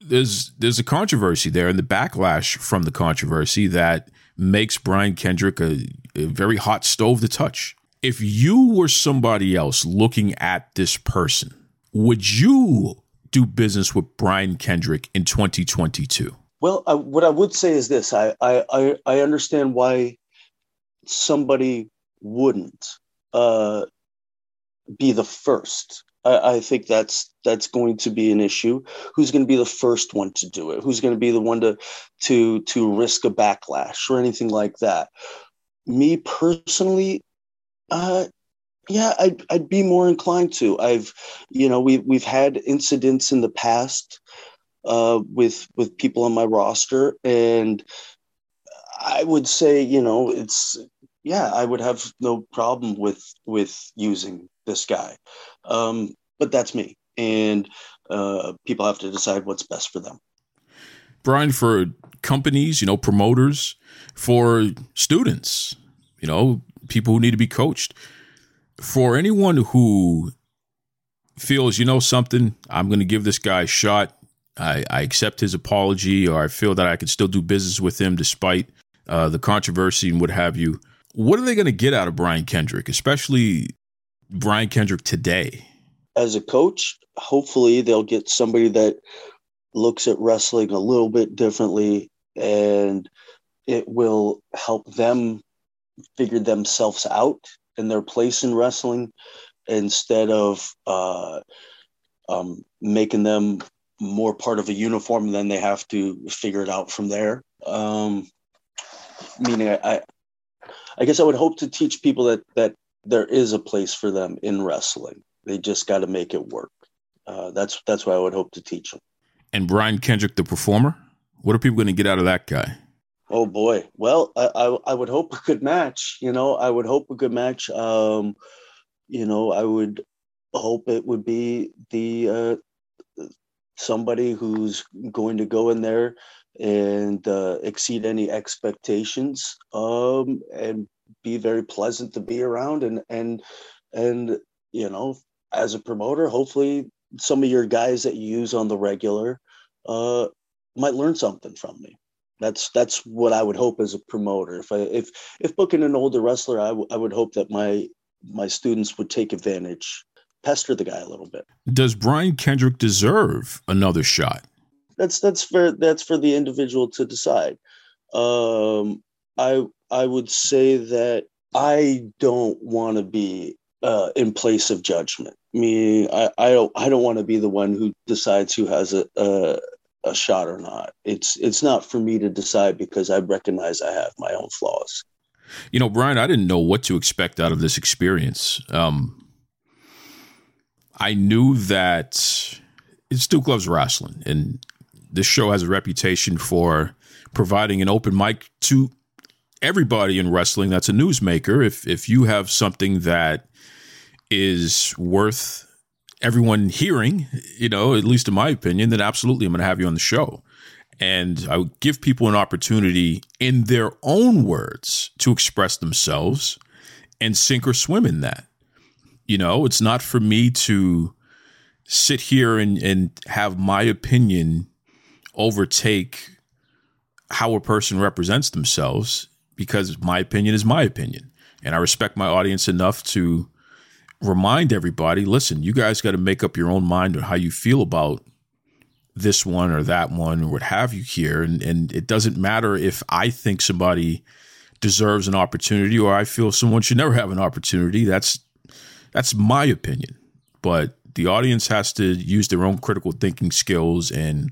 B: there's there's a controversy there and the backlash from the controversy that makes Brian Kendrick a, a very hot stove to touch. If you were somebody else looking at this person, would you do business with Brian Kendrick in 2022?
C: Well, I, what I would say is this: I, I I understand why somebody wouldn't uh, be the first. I, I, think that's that's going to be an issue. Who's going to be the first one to do it? Who's going to be the one to to to risk a backlash or anything like that? Me personally, uh, yeah, I'd I'd be more inclined to. I've, you know, we we've had incidents in the past uh, with with people on my roster, and I would say, you know, it's yeah, I would have no problem with with using this guy. Um, but that's me, and uh, people have to decide what's best for them.
B: Brian, for companies, you know, promoters, for students, you know, people who need to be coached, for anyone who feels, you know, something, I'm going to give this guy a shot. I, I accept his apology, or I feel that I can still do business with him despite uh, the controversy and what have you what are they going to get out of Brian Kendrick, especially Brian Kendrick today?
C: As a coach, hopefully they'll get somebody that looks at wrestling a little bit differently and it will help them figure themselves out and their place in wrestling instead of uh, um, making them more part of a uniform then they have to figure it out from there. Um, meaning I, I guess I would hope to teach people that that there is a place for them in wrestling. They just got to make it work. Uh, that's that's what I would hope to teach them.
B: and Brian Kendrick, the performer. What are people going to get out of that guy?
C: Oh boy. Well, I, I, I would hope a good match. You know, I would hope a good match. Um, you know, I would hope it would be the uh, somebody who's going to go in there and uh, exceed any expectations um, and be very pleasant to be around and and and you know as a promoter hopefully some of your guys that you use on the regular uh, might learn something from me. That's that's what i would hope as a promoter. If i if if booking an older wrestler I, w- I would hope that my my students would take advantage pester the guy a little bit.
B: Does brian kendrick deserve another shot
C: that's that's for that's for the individual to decide um i i would say that i don't want to be uh, in place of judgment. Me, I, I don't, I don't want to be the one who decides who has a, a, a shot or not. It's, it's not for me to decide because I recognize I have my own flaws.
B: You know, Brian, I didn't know what to expect out of this experience. Um, I knew that it's Duke loves wrestling, and this show has a reputation for providing an open mic to everybody in wrestling that's a newsmaker. If if you have something that is worth everyone hearing, you know, at least in my opinion, then absolutely I'm going to have you on the show. And I would give people an opportunity in their own words to express themselves and sink or swim in that. You know, it's not for me to sit here and, and have my opinion overtake how a person represents themselves because my opinion is my opinion. And I respect my audience enough to remind everybody listen, you guys got to make up your own mind on how you feel about this one or that one or what have you here. And, and it doesn't matter if I think somebody deserves an opportunity or I feel someone should never have an opportunity. That's that's my opinion. But the audience has to use their own critical thinking skills and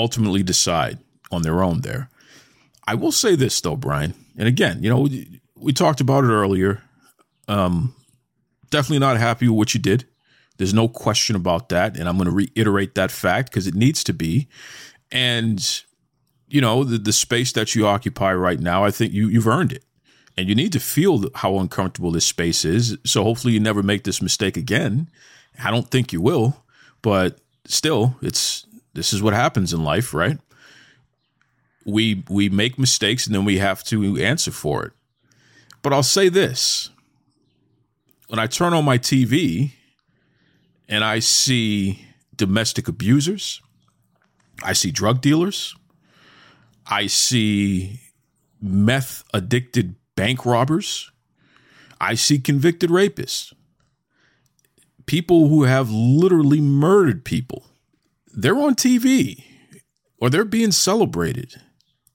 B: ultimately decide on their own there. I will say this though, Brian, and again, you know, we, we talked about it earlier. Um, definitely not happy with what you did. There's no question about that. And I'm going to reiterate that fact because it needs to be. And, you know, the, the space that you occupy right now, I think you, you've earned it. And you need to feel how uncomfortable this space is. So hopefully you never make this mistake again. I don't think you will, but still, it's this is what happens in life, right? We we make mistakes and then we have to answer for it. But I'll say this when I turn on my TV and I see domestic abusers, I see drug dealers, I see meth addicted bank robbers, I see convicted rapists, people who have literally murdered people. They're on TV or they're being celebrated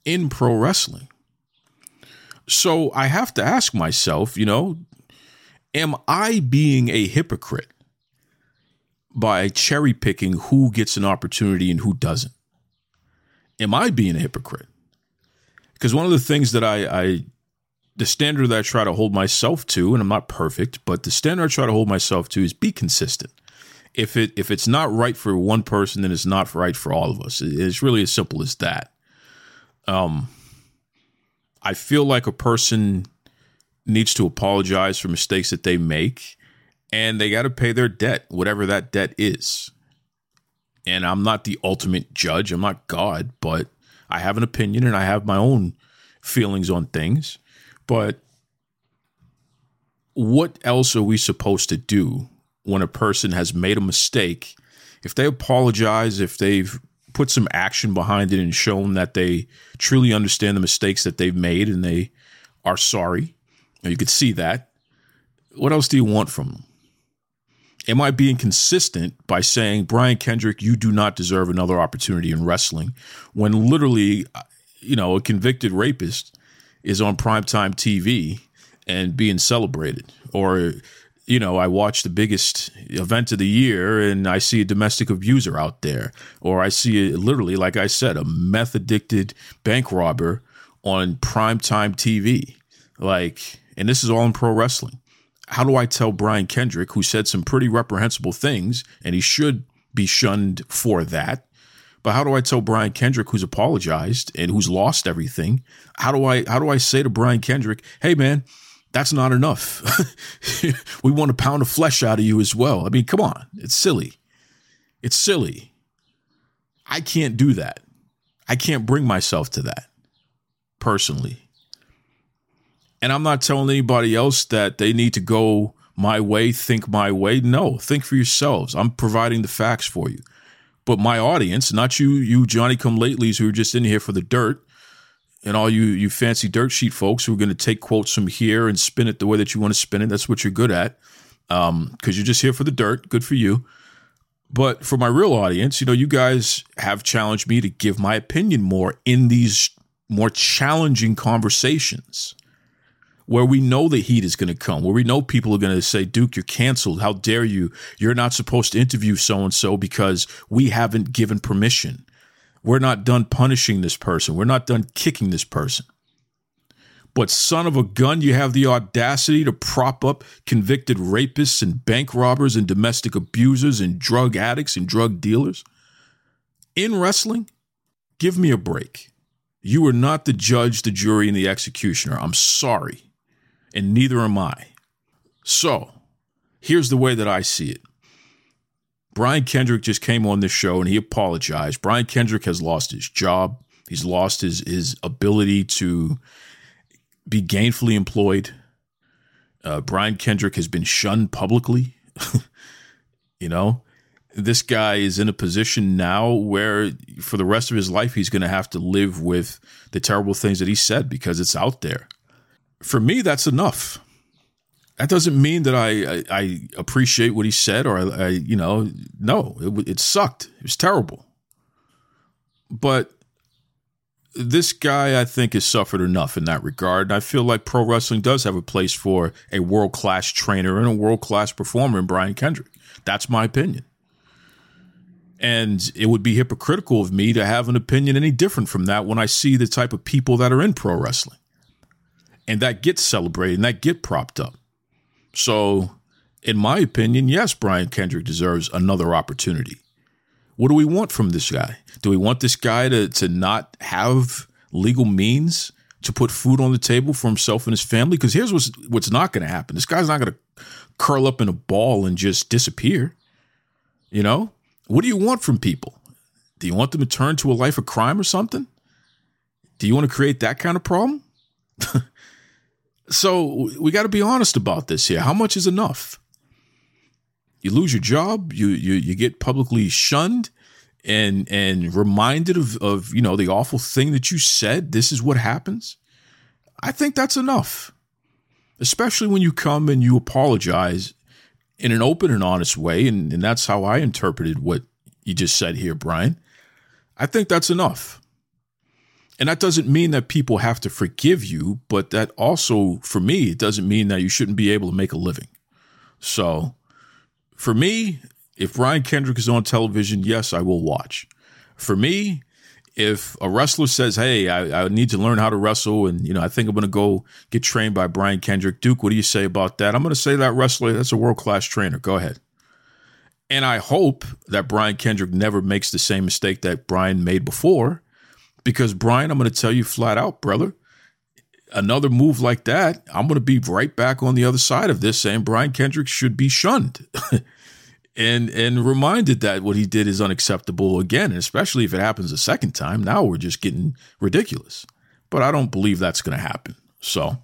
B: in pro wrestling. So I have to ask myself, you know, Am I being a hypocrite by cherry picking who gets an opportunity and who doesn't? Am I being a hypocrite? Because one of the things that I, I, the standard that I try to hold myself to, and I'm not perfect, but the standard I try to hold myself to is be consistent. If it if it's not right for one person, then it's not right for all of us. It's really as simple as that. Um, I feel like a person needs to apologize for mistakes that they make and they got to pay their debt, whatever that debt is. And I'm not the ultimate judge, I'm not God, but I have an opinion and I have my own feelings on things. But what else are we supposed to do when a person has made a mistake? If they apologize, if they've put some action behind it and shown that they truly understand the mistakes that they've made and they are sorry, you could see that. What else do you want from them? Am I being consistent by saying, Brian Kendrick, you do not deserve another opportunity in wrestling when literally, uh, you know, a convicted rapist is on primetime TV and being celebrated? Or, you know, I watch the biggest event of the year and I see a domestic abuser out there. Or I see, a, literally, like I said, a meth addicted bank robber on primetime TV. Like, and this is all in pro wrestling. How do I tell Brian Kendrick, who said some pretty reprehensible things, and he should be shunned for that? But how do I tell Brian Kendrick, who's apologized and who's lost everything, how do I how do I say to Brian Kendrick, hey man, that's not enough. *laughs* we want a pound of flesh out of you as well. I mean, come on, it's silly. It's silly. I can't do that. I can't bring myself to that personally. And I'm not telling anybody else that they need to go my way, think my way. No, think for yourselves. I'm providing the facts for you. But my audience, not you, you Johnny come latelys who are just in here for the dirt, and all you you fancy dirt sheet folks who are going to take quotes from here and spin it the way that you want to spin it. That's what you're good at, because um, you're just here for the dirt. Good for you. But for my real audience, you know, you guys have challenged me to give my opinion more in these more challenging conversations where we know the heat is going to come, where we know people are going to say, Duke, you're canceled. How dare you? You're not supposed to interview so and so because we haven't given permission. We're not done punishing this person. We're not done kicking this person. But, son of a gun, you have the audacity to prop up convicted rapists and bank robbers and domestic abusers and drug addicts and drug dealers in wrestling? Give me a break. You are not the judge, the jury, and the executioner. I'm sorry and neither am I. So, here's the way that I see it. Brian Kendrick just came on this show and he apologized. Brian Kendrick has lost his job. He's lost his his ability to be gainfully employed. Uh, Brian Kendrick has been shunned publicly. *laughs* you know, this guy is in a position now where for the rest of his life he's going to have to live with the terrible things that he said because it's out there for me, that's enough. That doesn't mean that I, I, I appreciate what he said or I, I you know, no, it, it sucked. It was terrible. But this guy, I think, has suffered enough in that regard. And I feel like pro wrestling does have a place for a world class trainer and a world class performer in Brian Kendrick. That's my opinion. And it would be hypocritical of me to have an opinion any different from that when I see the type of people that are in pro wrestling and that gets celebrated and that get propped up. So, in my opinion, yes, Brian Kendrick deserves another opportunity. What do we want from this guy? Do we want this guy to, to not have legal means to put food on the table for himself and his family? Because here's what's, what's not going to happen this guy's not going to curl up in a ball and just disappear. You know? What do you want from people? Do you want them to turn to a life of crime or something? Do you want to create that kind of problem? *laughs* So we got to be honest about this here. How much is enough? You lose your job, you you you get publicly shunned and and reminded of of you know the awful thing that you said. This is what happens. I think that's enough. Especially when you come and you apologize in an open and honest way, and, and that's how I interpreted what you just said here, Brian. I think that's enough. And that doesn't mean that people have to forgive you, but that also, for me, it doesn't mean that you shouldn't be able to make a living. So, for me, if Brian Kendrick is on television, yes, I will watch. For me, if a wrestler says, "Hey, I, I, need to learn how to wrestle," and you know, I think I'm going to go get trained by Brian Kendrick, Duke, what do you say about that? I'm going to say that wrestler, that's a world class trainer. Go ahead. And I hope that Brian Kendrick never makes the same mistake that Brian made before, because Brian, I'm going to tell you flat out, brother, another move like that, I'm going to be right back on the other side of this saying Brian Kendrick should be shunned. *laughs* and and reminded that what he did is unacceptable again, and especially if it happens a second time. Now we're just getting ridiculous. But I don't believe that's going to happen. So,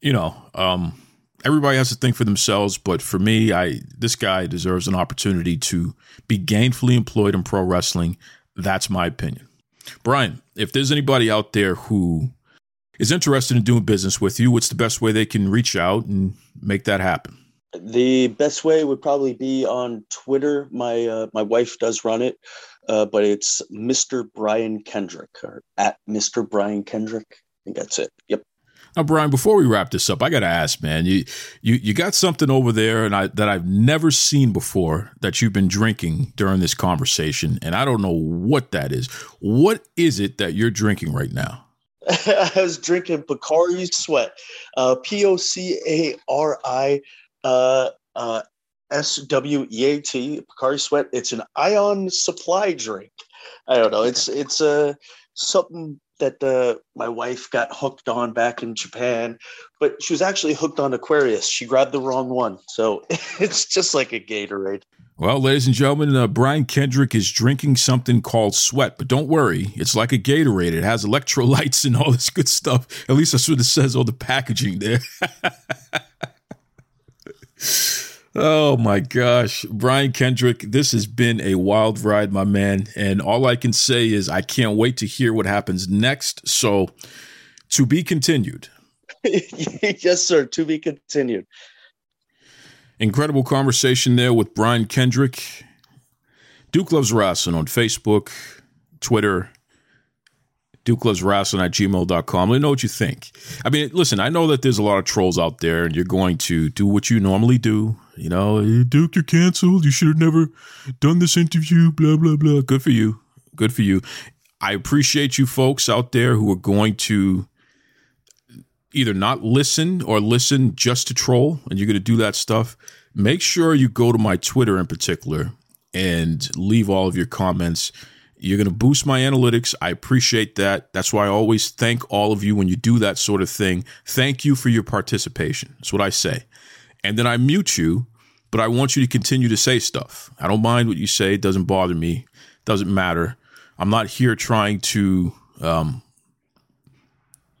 B: you know, um, everybody has to think for themselves. But for me, I this guy deserves an opportunity to be gainfully employed in pro wrestling. That's my opinion. Brian, if there's anybody out there who is interested in doing business with you, what's the best way they can reach out and make that happen?
C: The best way would probably be on Twitter. My uh, my wife does run it, uh, but it's Mr. Brian Kendrick or at Mr. Brian Kendrick. I think that's it. Yep.
B: Now, Brian, before we wrap this up, I got to ask, man, you you you got something over there, and I that I've never seen before that you've been drinking during this conversation, and I don't know what that is. What is it that you're drinking right now? *laughs*
C: I was drinking Pocari Sweat, uh, P O C A R I uh, uh, S W E A T, Pocari Sweat. It's an ion supply drink. I don't know. It's it's uh, something that my wife got hooked on back in Japan, but she was actually hooked on Aquarius. She grabbed the wrong one, so *laughs* it's just like a Gatorade.
B: Well, ladies and gentlemen, uh, Brian Kendrick is drinking something called sweat, but don't worry, it's like a Gatorade. It has electrolytes and all this good stuff. At least that's what it says on the packaging there. *laughs* oh my gosh, Brian Kendrick, this has been a wild ride, my man. And all I can say is I can't wait to hear what happens next. So, to be continued. *laughs*
C: yes, sir. To be continued.
B: Incredible conversation there with Brian Kendrick. Duke Loves Wrestling on Facebook, Twitter, Duke Loves Wrestling at gmail.com. Let me know what you think. I mean, listen, I know that there's a lot of trolls out there and you're going to do what you normally do. You know, hey, Duke, you're canceled. You should have never done this interview, blah, blah, blah. Good for you. Good for you. I appreciate you folks out there who are going to either not listen or listen just to troll and you're going to do that stuff, make sure you go to my Twitter in particular and leave all of your comments. You're going to boost my analytics. I appreciate that. That's why I always thank all of you when you do that sort of thing. Thank you for your participation. That's what I say. And then I mute you, but I want you to continue to say stuff. I don't mind what you say. It doesn't bother me. It doesn't matter. I'm not here trying to um,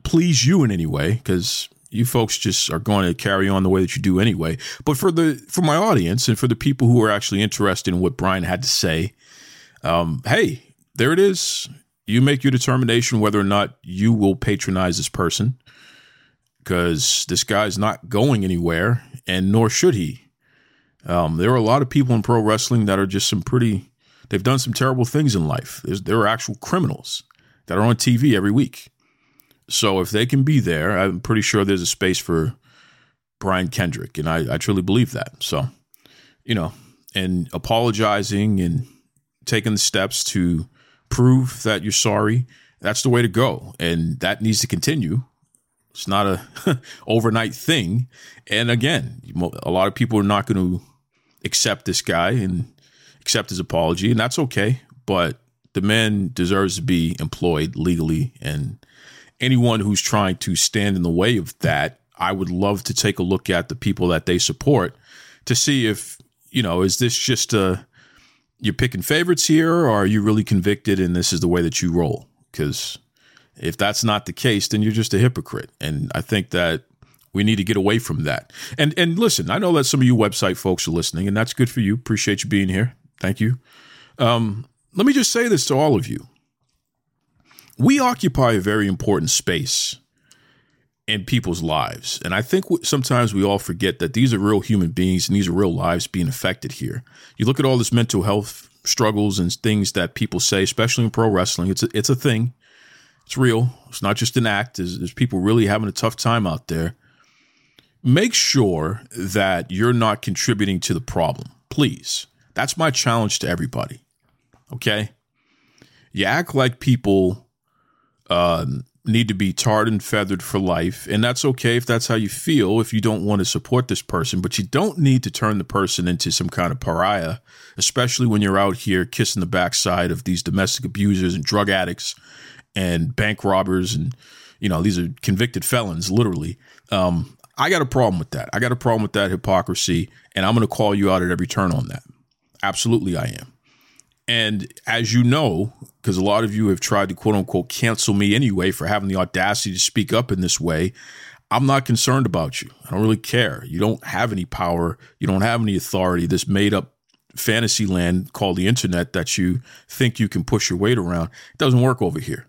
B: please you in any way because you folks just are going to carry on the way that you do anyway. But for the for my audience and for the people who are actually interested in what Brian had to say, um, hey, there it is. You make your determination whether or not you will patronize this person because this guy's not going anywhere, and nor should he. Um, there are a lot of people in pro wrestling that are just some pretty. They've done some terrible things in life. There's, there are actual criminals that are on TV every week. So if they can be there, I'm pretty sure there's a space for Brian Kendrick, and I, I truly believe that. So, you know, and apologizing and taking the steps to prove that you're sorry, that's the way to go, and that needs to continue. It's not a *laughs* overnight thing. And again, a lot of people are not going to accept this guy and accept his apology, and that's okay. But the man deserves to be employed legally and anyone who's trying to stand in the way of that, I would love to take a look at the people that they support to see if, you know, is this just a, you're picking favorites here or are you really convicted and this is the way that you roll? Because if that's not the case, then you're just a hypocrite. And I think that we need to get away from that. And and listen, I know that some of you website folks are listening, and that's good for you. Appreciate you being here. Thank you. Um, let me just say this to all of you we occupy a very important space in people's lives. And I think sometimes we all forget that these are real human beings and these are real lives being affected here. You look at all this mental health struggles and things that people say, especially in pro wrestling. It's a, it's a thing. It's real. It's not just an act. There's, people really having a tough time out there. Make sure that you're not contributing to the problem, please. That's my challenge to everybody. Okay? You act like people uh, need to be tarred and feathered for life. And that's okay if that's how you feel, if you don't want to support this person, but you don't need to turn the person into some kind of pariah, especially when you're out here kissing the backside of these domestic abusers and drug addicts and bank robbers. And, you know, these are convicted felons, literally. Um, I got a problem with that. I got a problem with that hypocrisy. And I'm going to call you out at every turn on that. Absolutely, I am. And as you know, because a lot of you have tried to quote unquote cancel me anyway for having the audacity to speak up in this way, I'm not concerned about you. I don't really care. You don't have any power. You don't have any authority. This made up fantasy land called the internet that you think you can push your weight around. It doesn't work over here.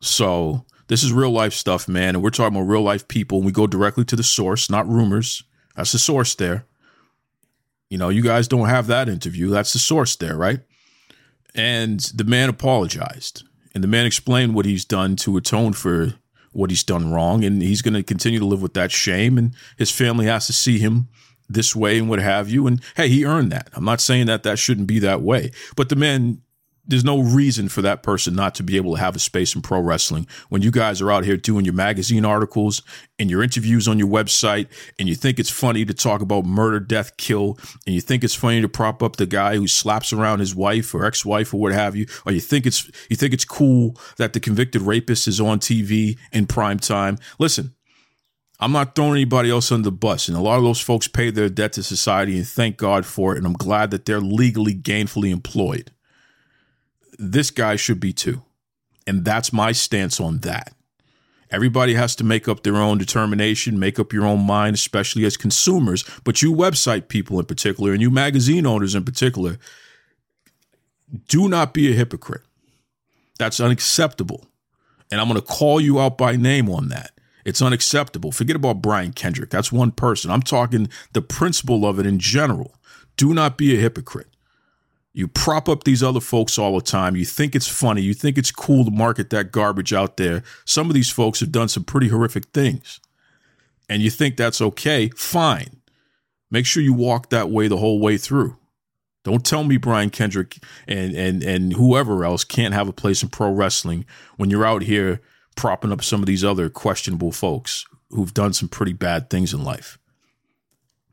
B: So this is real life stuff, man. And we're talking about real life people. And we go directly to the source, not rumors. That's the source there. You know, you guys don't have that interview. That's the source there, right? And the man apologized. And the man explained what he's done to atone for what he's done wrong. And he's going to continue to live with that shame. And his family has to see him this way and what have you. And hey, he earned that. I'm not saying that that shouldn't be that way. But the man there's no reason for that person not to be able to have a space in pro wrestling when you guys are out here doing your magazine articles and your interviews on your website and you think it's funny to talk about murder death kill and you think it's funny to prop up the guy who slaps around his wife or ex-wife or what have you or you think it's you think it's cool that the convicted rapist is on TV in prime time listen I'm not throwing anybody else under the bus. And a lot of those folks pay their debt to society and thank God for it. And I'm glad that they're legally, gainfully employed this guy should be too. And that's my stance on that. Everybody has to make up their own determination, make up your own mind, especially as consumers. But you website people in particular, and you magazine owners in particular, do not be a hypocrite. That's unacceptable. And I'm going to call you out by name on that. It's unacceptable. Forget about Brian Kendrick. That's one person. I'm talking the principle of it in general. Do not be a hypocrite. You prop up these other folks all the time. You think it's funny. You think it's cool to market that garbage out there. Some of these folks have done some pretty horrific things. And you think that's okay. Fine. Make sure you walk that way the whole way through. Don't tell me Brian Kendrick and and and whoever else can't have a place in pro wrestling when you're out here propping up some of these other questionable folks who've done some pretty bad things in life.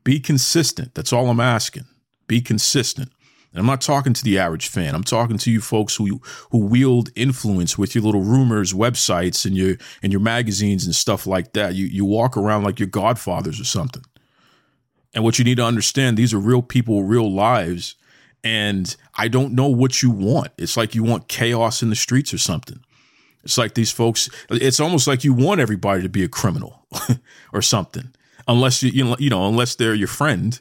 B: Be consistent. That's all I'm asking. Be consistent. And I'm not talking to the average fan. I'm talking to you folks who who wield influence with your little rumors, websites, and your and your magazines and stuff like that. You you walk around like your godfathers or something. And what you need to understand, these are real people, real lives. And I don't know what you want. It's like you want chaos in the streets or something. It's like these folks, it's almost like you want everybody to be a criminal *laughs* or something. Unless you, you know, you know, unless they're your friend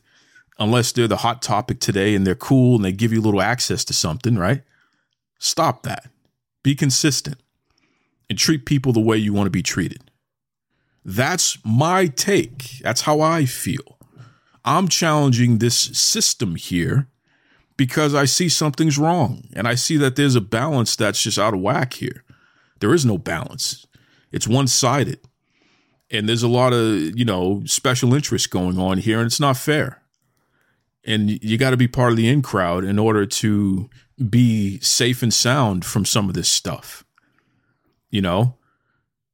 B: unless they're the hot topic today and they're cool and they give you a little access to something, right? Stop that. Be consistent and treat people the way you want to be treated. That's my take. That's how I feel. I'm challenging this system here because I see something's wrong and I see that there's a balance that's just out of whack here. There is no balance. It's one-sided. And there's a lot of, you know, special interests going on here and it's not fair and you got to be part of the in crowd in order to be safe and sound from some of this stuff. You know,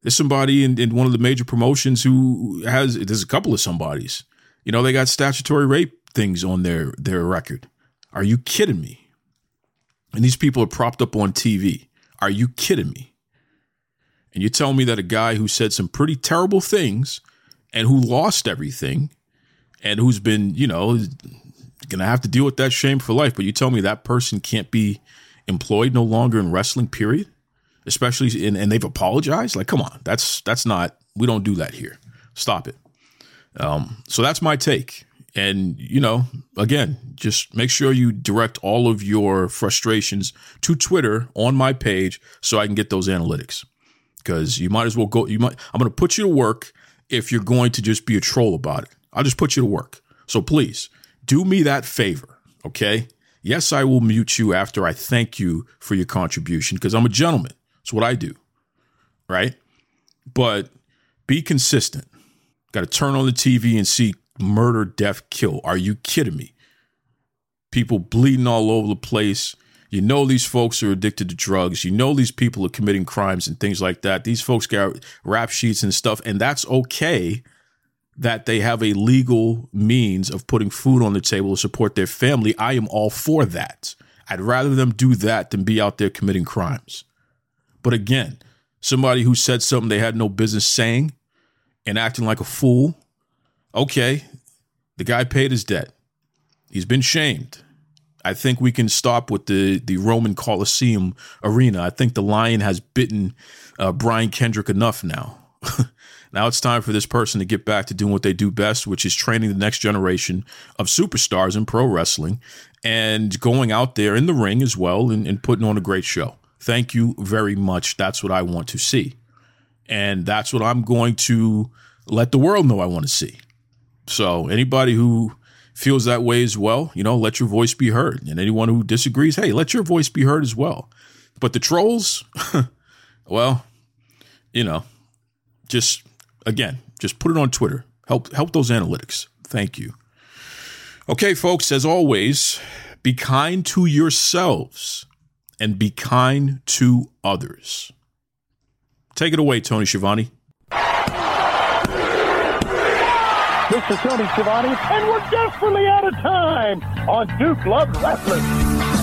B: there's somebody in, in one of the major promotions who has there's a couple of somebodies. You know, they got statutory rape things on their their record. Are you kidding me? And these people are propped up on TV. Are you kidding me? And you tell me that a guy who said some pretty terrible things and who lost everything and who's been, you know, gonna have to deal with that shame for life. But you tell me that person can't be employed no longer in wrestling, period. Especially in, and they've apologized. Like, come on, that's that's not. We don't do that here. Stop it. Um, so that's my take. And you know, again, just make sure you direct all of your frustrations to Twitter on my page so I can get those analytics. Because you might as well go. You might. I'm to put you to work if you're going to just be a troll about it. I'll just put you to work. So please do me that favor, okay? Yes, I will mute you after I thank you for your contribution because I'm a gentleman. It's what I do, right? But be consistent. Got to turn on the TV and see murder, death, kill. Are you kidding me? People bleeding all over the place. You know these folks are addicted to drugs. You know these people are committing crimes and things like that. These folks got rap sheets and stuff, and that's okay that they have a legal means of putting food on the table to support their family, I am all for that. I'd rather them do that than be out there committing crimes. But again, somebody who said something they had no business saying and acting like a fool, okay, the guy paid his debt. He's been shamed. I think we can stop with the the Roman Coliseum arena. I think the lion has bitten uh, Brian Kendrick enough now. *laughs* Now it's time for this person to get back to doing what they do best, which is training the next generation of superstars in pro wrestling and going out there in the ring as well and, and putting on a great show. Thank you very much. That's what I want to see. And that's what I'm going to let the world know I want to see. So anybody who feels that way as well, you know, let your voice be heard. And anyone who disagrees, hey, let your voice be heard as well. But the trolls, *laughs* well, you know, just Again, just put it on Twitter. Help help those analytics. Thank you. Okay, folks, as always, be kind to yourselves and be kind to others. Take it away, Tony Schiavone.
D: This is Tony Schiavone, and we're desperately out of time on Duke Love Wrestling.